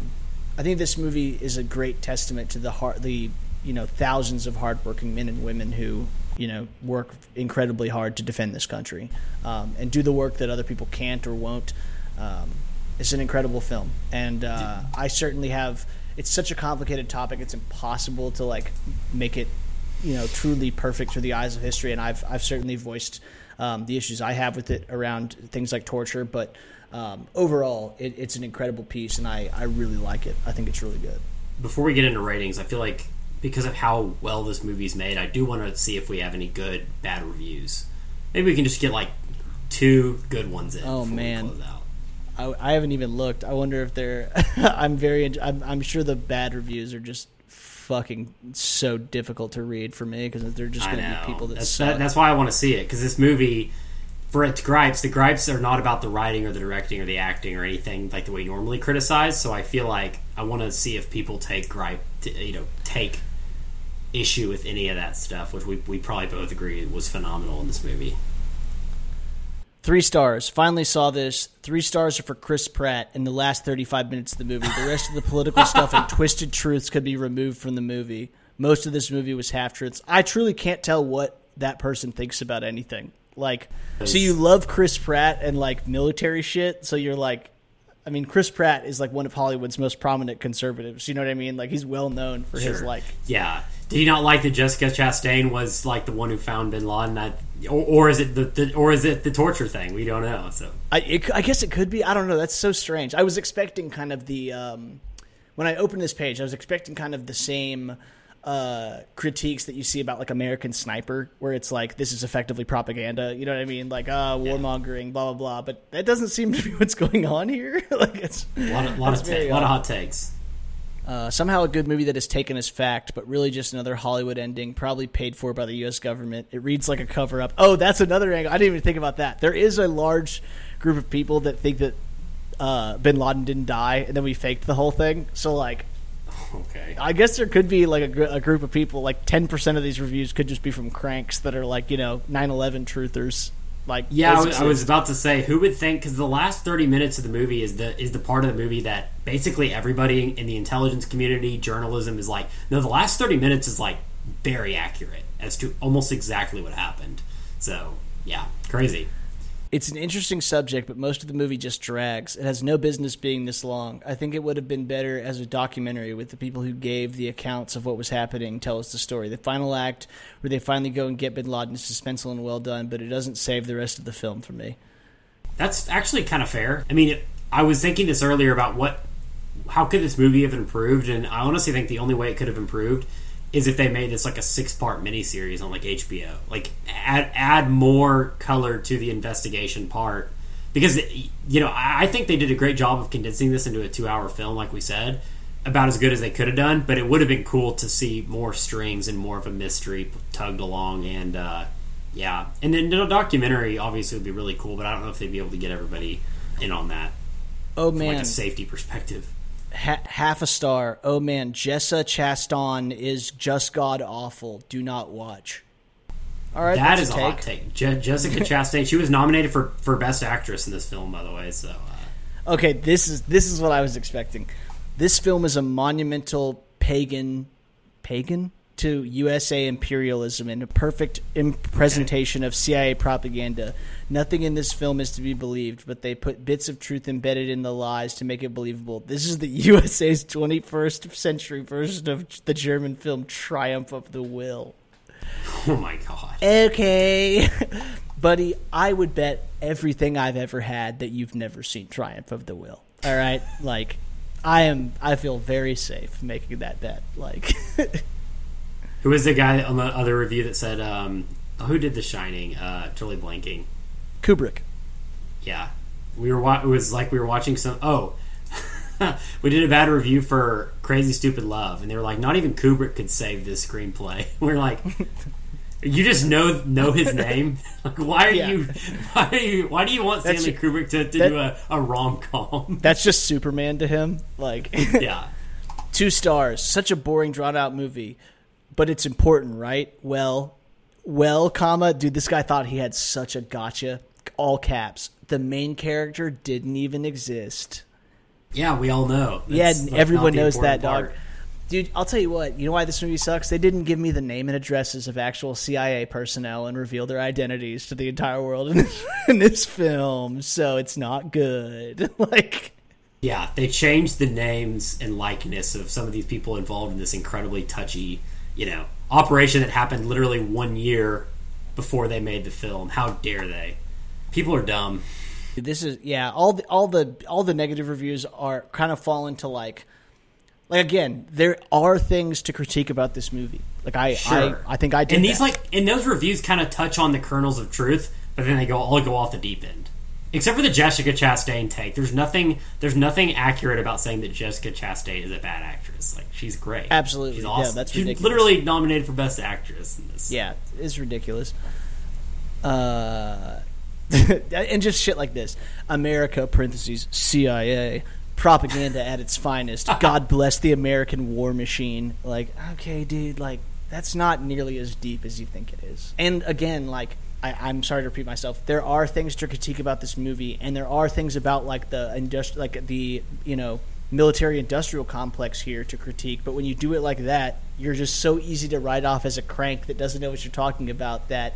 [SPEAKER 2] I think this movie is a great testament to the heart, the you know thousands of hardworking men and women who you know work incredibly hard to defend this country um, and do the work that other people can't or won't. Um, it's an incredible film, and uh, I certainly have. It's such a complicated topic; it's impossible to like make it, you know, truly perfect through the eyes of history. And I've I've certainly voiced um, the issues I have with it around things like torture, but um, overall, it, it's an incredible piece, and I I really like it. I think it's really good.
[SPEAKER 1] Before we get into ratings, I feel like because of how well this movie's made, I do want to see if we have any good bad reviews. Maybe we can just get like two good ones in.
[SPEAKER 2] Oh, man. I, I haven't even looked. I wonder if they're. I'm very. I'm, I'm sure the bad reviews are just fucking so difficult to read for me because they're just going to be people that
[SPEAKER 1] that's, that, that's why I want to see it because this movie, for its gripes, the gripes are not about the writing or the directing or the acting or anything like the way you normally criticize. So I feel like I want to see if people take gripe, to, you know, take issue with any of that stuff, which we we probably both agree was phenomenal in this movie.
[SPEAKER 2] Three stars. Finally saw this. Three stars are for Chris Pratt in the last 35 minutes of the movie. The rest of the political stuff and twisted truths could be removed from the movie. Most of this movie was half truths. I truly can't tell what that person thinks about anything. Like, so you love Chris Pratt and like military shit. So you're like, I mean, Chris Pratt is like one of Hollywood's most prominent conservatives. You know what I mean? Like, he's well known for his like
[SPEAKER 1] Yeah. Did you not like that Jessica Chastain was like the one who found Bin Laden? That or, or is it the, the or is it the torture thing? We don't know. So
[SPEAKER 2] I, it, I guess it could be. I don't know. That's so strange. I was expecting kind of the um, when I opened this page, I was expecting kind of the same uh, critiques that you see about like American Sniper, where it's like this is effectively propaganda. You know what I mean? Like uh, warmongering, blah blah blah. But that doesn't seem to be what's going on here. like it's
[SPEAKER 1] a lot of lot of, ta- lot of hot takes.
[SPEAKER 2] uh, somehow a good movie that is taken as fact, but really just another Hollywood ending, probably paid for by the U.S. government. It reads like a cover up. Oh, that's another angle. I didn't even think about that. There is a large group of people that think that uh, Bin Laden didn't die, and then we faked the whole thing. So, like,
[SPEAKER 1] Okay.
[SPEAKER 2] I guess there could be like a, gr- a group of people. Like, ten percent of these reviews could just be from cranks that are like, you know, 9/11 truthers. Like,
[SPEAKER 1] Yeah, I was, I was about to say who would think because the last thirty minutes of the movie is the is the part of the movie that basically everybody in the intelligence community, journalism is like. No, the last thirty minutes is like very accurate as to almost exactly what happened. So yeah, crazy.
[SPEAKER 2] It's an interesting subject, but most of the movie just drags. It has no business being this long. I think it would have been better as a documentary with the people who gave the accounts of what was happening tell us the story. The final act, where they finally go and get Bin Laden, is suspenseful and well done, but it doesn't save the rest of the film for me.
[SPEAKER 1] That's actually kind of fair. I mean, it, I was thinking this earlier about what, how could this movie have improved? And I honestly think the only way it could have improved is if they made this like a six part miniseries on like HBO. Like add add more color to the investigation part because you know I think they did a great job of condensing this into a two hour film, like we said. About as good as they could have done, but it would have been cool to see more strings and more of a mystery tugged along, and uh, yeah, and then the documentary obviously would be really cool, but I don't know if they'd be able to get everybody in on that
[SPEAKER 2] Oh
[SPEAKER 1] from
[SPEAKER 2] man,
[SPEAKER 1] like a safety perspective.
[SPEAKER 2] Ha- half a star. Oh man, Jessa Chaston is just god awful. Do not watch. All right,
[SPEAKER 1] that is
[SPEAKER 2] a
[SPEAKER 1] a hot take. Je- Jessica Chastain, she was nominated for for best actress in this film, by the way. So uh,
[SPEAKER 2] Okay, this is this is what I was expecting. This film is a monumental pagan pagan to USA imperialism and a perfect presentation of CIA propaganda. Nothing in this film is to be believed, but they put bits of truth embedded in the lies to make it believable. This is the USA's 21st century version of the German film Triumph of the Will.
[SPEAKER 1] oh my god,
[SPEAKER 2] Okay. Buddy, I would bet everything I've ever had that you've never seen Triumph of the Will. All right? Like I am I feel very safe making that bet. Like
[SPEAKER 1] who was the guy on the other review that said um, who did The Shining? Uh, totally blanking.
[SPEAKER 2] Kubrick.
[SPEAKER 1] Yeah, we were. Wa- it was like we were watching some. Oh, we did a bad review for Crazy Stupid Love, and they were like, not even Kubrick could save this screenplay. We are like, You just know know his name. Like, why are
[SPEAKER 2] Yeah.
[SPEAKER 1] you? Why are you? Why do you want
[SPEAKER 2] That's-
[SPEAKER 1] Stanley Kubrick to, to
[SPEAKER 2] that-
[SPEAKER 1] do a, a rom com?
[SPEAKER 2] That's just Superman to him. Like
[SPEAKER 1] yeah,
[SPEAKER 2] two stars. Such a boring, drawn out movie, but it's important, right? Well, well, comma, dude, this guy thought he had such a gotcha. All caps. The main character didn't even exist.
[SPEAKER 1] yeah. We all know.
[SPEAKER 2] yeah,
[SPEAKER 1] That's, like,
[SPEAKER 2] everyone knows that,
[SPEAKER 1] important
[SPEAKER 2] dog. Dude, I'll tell you what. You know why this movie sucks? They didn't give me the name and addresses of actual CIA personnel and reveal their identities to the entire world in this, in this film, so it's not good. like,
[SPEAKER 1] Yeah, they changed the names and likeness of some of these people involved in this incredibly touchy, you know, operation that happened literally one year before they made the film. How dare they? People are dumb.
[SPEAKER 2] this is yeah. All the all the all the negative reviews are kind of fall into like, like again, there are things to critique about this movie. Like I
[SPEAKER 1] Sure.
[SPEAKER 2] I, I think I did.
[SPEAKER 1] and these
[SPEAKER 2] that.
[SPEAKER 1] like and those reviews kind of touch on the kernels of truth, but then they go all go off the deep end. Except for the Jessica Chastain take, there's nothing there's nothing accurate about saying that Jessica Chastain is a bad actress. Like she's great,
[SPEAKER 2] Absolutely.
[SPEAKER 1] she's
[SPEAKER 2] Yeah,
[SPEAKER 1] awesome.
[SPEAKER 2] that's
[SPEAKER 1] she's
[SPEAKER 2] ridiculous.
[SPEAKER 1] literally nominated for best actress in this.
[SPEAKER 2] Yeah, it's ridiculous. Uh, and just shit like this: America (parentheses CIA) propaganda at its finest. God bless the American war machine. Like, okay, dude, like that's not nearly as deep as you think it is. And again, like. I, I'm sorry to repeat myself. There are things to critique about this movie, and there are things about like the industri- like the you know military industrial complex here to critique. But when you do it like that, you're just so easy to write off as a crank that doesn't know what you're talking about that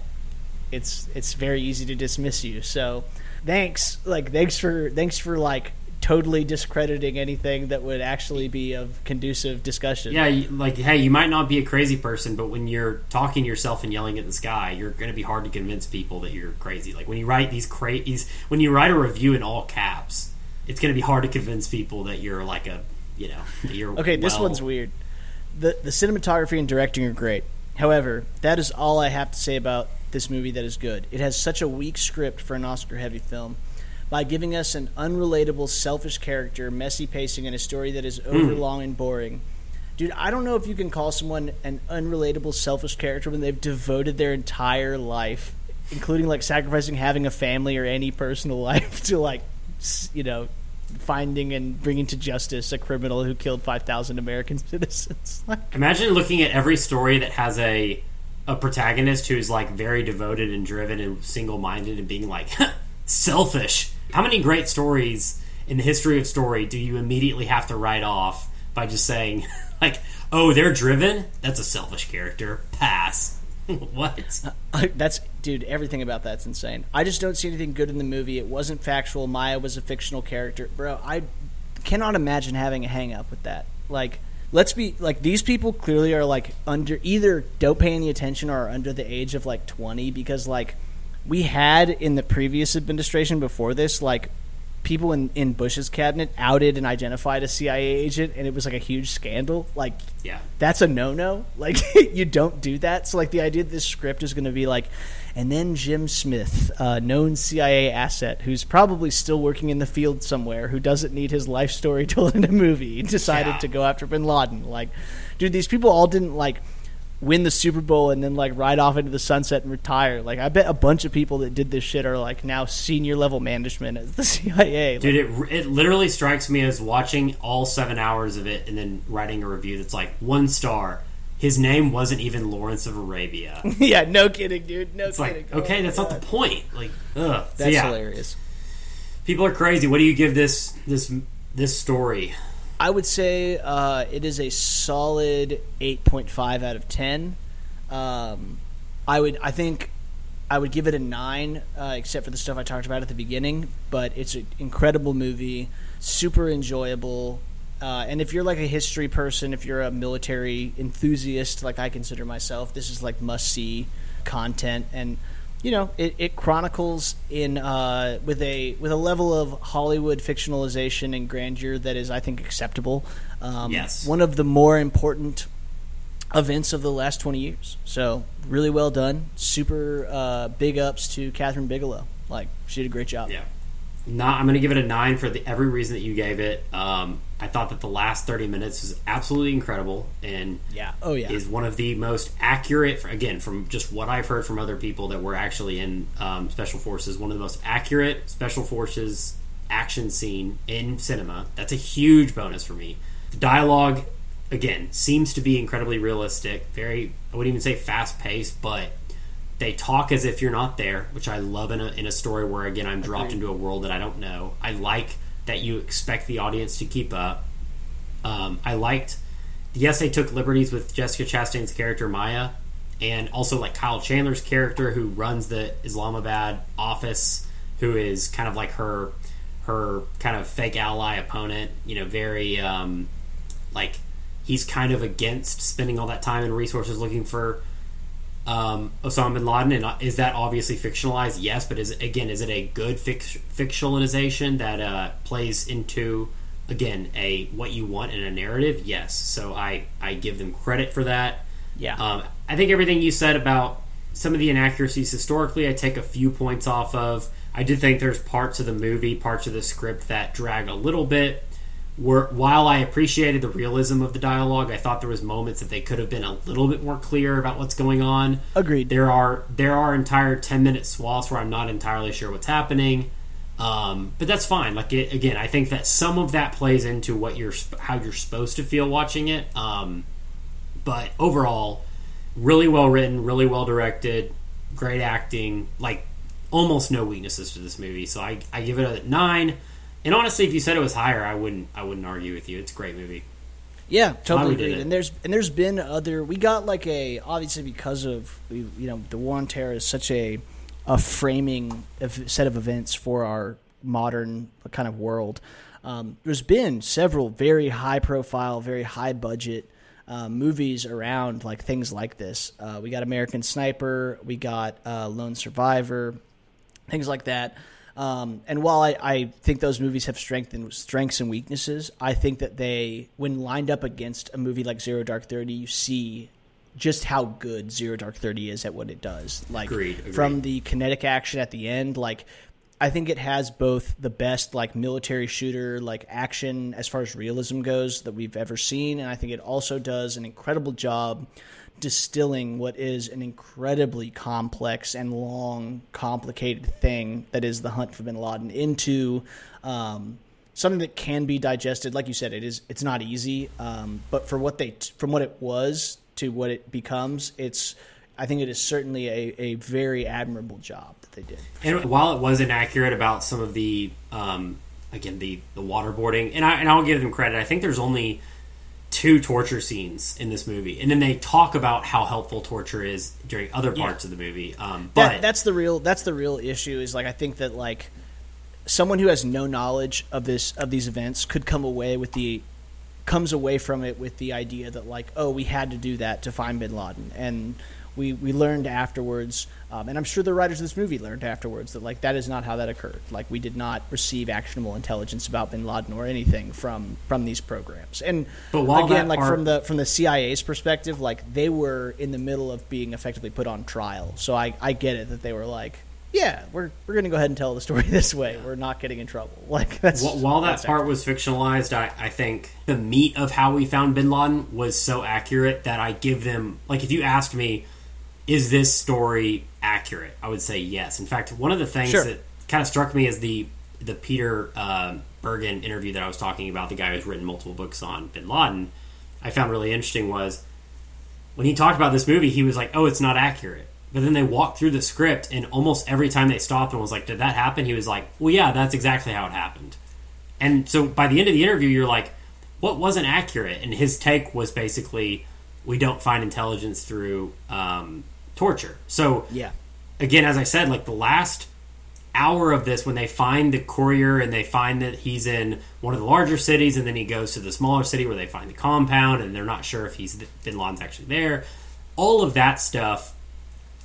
[SPEAKER 2] it's it's very easy to dismiss you. So thanks, like thanks for thanks for like totally discrediting anything that would actually be of conducive discussion.
[SPEAKER 1] Yeah, like hey, you might not be a crazy person, but when you're talking to yourself and yelling at the sky, you're going to be hard to convince people that you're crazy. Like when you write these cra- these when you write a review in all caps, it's going to be hard to convince people that you're like a you know that you're
[SPEAKER 2] Okay, this one's weird. The the cinematography and directing are great. However, that is all I have to say about this movie that is good. It has such a weak script for an Oscar heavy film. By giving us an unrelatable, selfish character, messy pacing, and a story that is hmm. overlong and boring. Dude, I don't know if you can call someone an unrelatable, selfish character when they've devoted their entire life, including like sacrificing having a family or any personal life, to like, you know, finding and bringing to justice a criminal who killed 5,000 American citizens.
[SPEAKER 1] Imagine looking at every story that has a a protagonist who's like very devoted and driven and single minded and being like selfish. How many great stories in the history of story do you immediately have to write off by just saying like, "Oh, they're driven? That's a selfish character. Pass." what?
[SPEAKER 2] that's dude everything about that's insane. I just don't see anything good in the movie. It wasn't factual. Maya was a fictional character. Bro i cannot imagine having a hang up with that. Like let's be like these people clearly are like under either don't pay any attention or are under the age of like 20 because like we had in the previous administration before this like people in, in bush's cabinet outed and identified a cia agent and it was like a huge scandal like
[SPEAKER 1] Yeah.
[SPEAKER 2] that's a no no. Like you don't do that. So like the idea that this script is going to be like, and then Jim Smith, a known CIA asset who's probably still working in the field somewhere, who doesn't need his life story told in a movie, decided
[SPEAKER 1] Yeah.
[SPEAKER 2] to go after Bin Laden. Like, dude, these people all didn't like win the Super Bowl and then like ride off into the sunset and retire. Like I bet a bunch of people that did this shit are like now senior level management at the CIA. Like,
[SPEAKER 1] Dude, it, it literally strikes me as watching all seven hours of it and then writing a review that's like one star. His name wasn't even Lawrence of Arabia.
[SPEAKER 2] yeah, no kidding, dude. No
[SPEAKER 1] It's
[SPEAKER 2] kidding.
[SPEAKER 1] like, oh okay,
[SPEAKER 2] Oh,
[SPEAKER 1] that's
[SPEAKER 2] my
[SPEAKER 1] not the point. Like, ugh. So,
[SPEAKER 2] That's
[SPEAKER 1] yeah,
[SPEAKER 2] hilarious.
[SPEAKER 1] people are crazy. What do you give this this this story?
[SPEAKER 2] I would say uh, it is a solid 8.5 out of 10. Um, I would, I think, I would give it a nine, uh, except for the stuff I talked about at the beginning. But it's an incredible movie, super enjoyable. Uh, and if you're like a history person, if you're a military enthusiast, like I consider myself, this is like must see content. And you know, it, it chronicles in uh, with a with a level of Hollywood fictionalization and grandeur that is, I think, acceptable. Um,
[SPEAKER 1] Yes.
[SPEAKER 2] one of the more important events of the last 20 years. So, really well done. Super uh, big ups to Kathryn Bigelow. Like, she did a great job.
[SPEAKER 1] Yeah, not. I'm going to give it a nine for the, every reason that you gave it. Um, I thought that the last 30 minutes was absolutely incredible and
[SPEAKER 2] Yeah. Oh, yeah.
[SPEAKER 1] is one of the most accurate. Again, from just what I've heard from other people that were actually in um, special forces, one of the most accurate special forces action scene in cinema. That's a huge bonus for me. The dialogue, again, seems to be incredibly realistic. Very, I wouldn't even say fast paced, but they talk as if you're not there, which I love in a, in a story where again I'm dropped into a world that I don't know. I like that you expect the audience to keep up. Um, I liked, yes, they took liberties with Jessica Chastain's character Maya, and also like Kyle Chandler's character who runs the Islamabad office, who is kind of like her her kind of fake ally opponent. You know, very um, like he's kind of against spending all that time and resources looking for um, Osama bin Laden, and uh, is that obviously fictionalized? Yes, but is again, is it a good fic- fictionalization that uh, plays into again a what you want in a narrative? Yes, so I I give them credit for that.
[SPEAKER 2] Yeah.
[SPEAKER 1] Um, I think everything you said about some of the inaccuracies historically, I take a few points off of. I did think there's parts of the movie, parts of the script that drag a little bit. Were, while I appreciated the realism of the dialogue, I thought there was moments that they could have been a little bit more clear about what's going on.
[SPEAKER 2] Agreed.
[SPEAKER 1] There are there are entire ten minute swaths where I'm not entirely sure what's happening, um, but that's fine. Like it, again, I think that some of that plays into what you're how you're supposed to feel watching it. Um, but overall, really well written, really well directed, great acting. Like almost no weaknesses to this movie. So I, I give it a nine. And honestly, if you said it was higher, I wouldn't I wouldn't argue with you. It's a great movie.
[SPEAKER 2] Yeah, totally agreed. And there's and there's been other. We got like a obviously because of you know the war on terror is such a a framing of, set of events for our modern kind of world. Um, there's been several very high profile, very high budget uh, movies around like things like this. Uh, we got American Sniper, we got uh, Lone Survivor, things like that. Um, and while I, I think those movies have strength strengths and weaknesses, I think that they, when lined up against a movie like Zero Dark Thirty, you see just how good Zero Dark Thirty is at what it does. Like
[SPEAKER 1] Agreed, agreed.
[SPEAKER 2] from the kinetic action at the end, like I think it has both the best like military shooter like action as far as realism goes that we've ever seen, and I think it also does an incredible job distilling what is an incredibly complex and long, complicated thing that is the hunt for Bin Laden into um, something that can be digested. Like you said, it is. It's not easy, um, but for what they from what it was to what it becomes, it's. I think it is certainly a, a very admirable job that they did.
[SPEAKER 1] And while it was inaccurate about some of the, um, again the the waterboarding, and I and I'll give them credit. I think there's only two torture scenes in this movie, and then they talk about how helpful torture is during other parts of the movie. Um, but
[SPEAKER 2] that, that's the real that's the real issue is like I think that like someone who has no knowledge of this of these events could come away with the comes away from it with the idea that like oh we had to do that to find bin Laden and we we learned afterwards um, and I'm sure the writers of this movie learned afterwards that like that is not how that occurred like we did not receive actionable intelligence about bin Laden or anything from from these programs and
[SPEAKER 1] But while
[SPEAKER 2] again like from the from the CIA's perspective like they were in the middle of being effectively put on trial so I I get it that they were like yeah, we're we're gonna go ahead and tell the story this way. We're not getting in trouble. Like that's
[SPEAKER 1] Wh- While that
[SPEAKER 2] that's
[SPEAKER 1] part was fictionalized, I, I think the meat of how we found Bin Laden was so accurate that I give them like if you asked me, is this story accurate? I would say yes. In fact, one of the things
[SPEAKER 2] Sure.
[SPEAKER 1] that kind of struck me is the the Peter uh, Bergen interview that I was talking about, the guy who's written multiple books on Bin Laden. I found really interesting was when he talked about this movie, he was like, "Oh, it's not accurate." But then they walked through the script, and almost every time they stopped and was like, "Did that happen?" He was like, "Well, yeah, that's exactly how it happened." And so by the end of the interview, you're like, "What wasn't accurate?" And his take was basically, "We don't find intelligence through um, torture." So
[SPEAKER 2] yeah.
[SPEAKER 1] again, as I said, like the last hour of this, when they find the courier and they find that he's in one of the larger cities, and then he goes to the smaller city where they find the compound, and they're not sure if he's Bin Laden's actually there. All of that stuff,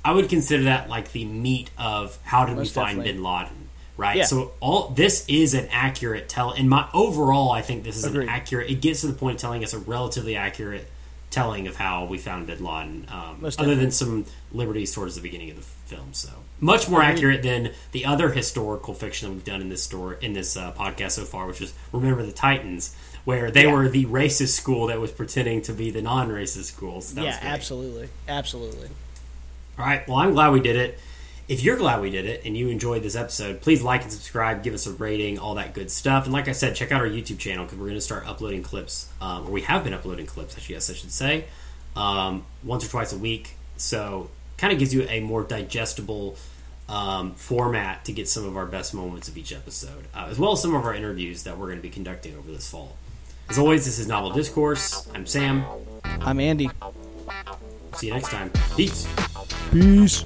[SPEAKER 1] I would consider that like the meat of how did we find
[SPEAKER 2] definitely.
[SPEAKER 1] Bin Laden, right?
[SPEAKER 2] Yeah.
[SPEAKER 1] So all this is an accurate tell. In my overall, I think this is
[SPEAKER 2] Agreed.
[SPEAKER 1] an accurate. It gets to the point of telling us a relatively accurate telling of how we found Bin Laden, um, other than some liberties towards the beginning of the film. So much more accurate than the other historical fiction that we've done in this store in this uh, podcast so far, which is Remember the Titans, where they
[SPEAKER 2] Yeah.
[SPEAKER 1] were the racist school that was pretending to be the non-racist school. So that
[SPEAKER 2] yeah, absolutely, absolutely.
[SPEAKER 1] All right. Well, I'm glad we did it. If you're glad we did it and you enjoyed this episode, please like and subscribe, give us a rating, all that good stuff. And like I said, check out our YouTube channel because we're going to start uploading clips, um, or we have been uploading clips, actually, yes, I should say, um, once or twice a week. So kind of gives you a more digestible um, format to get some of our best moments of each episode, uh, as well as some of our interviews that we're going to be conducting over this fall. As always, this is Novel Discourse. I'm Sam.
[SPEAKER 2] I'm Andy.
[SPEAKER 1] See you next time. Peace.
[SPEAKER 2] Peace.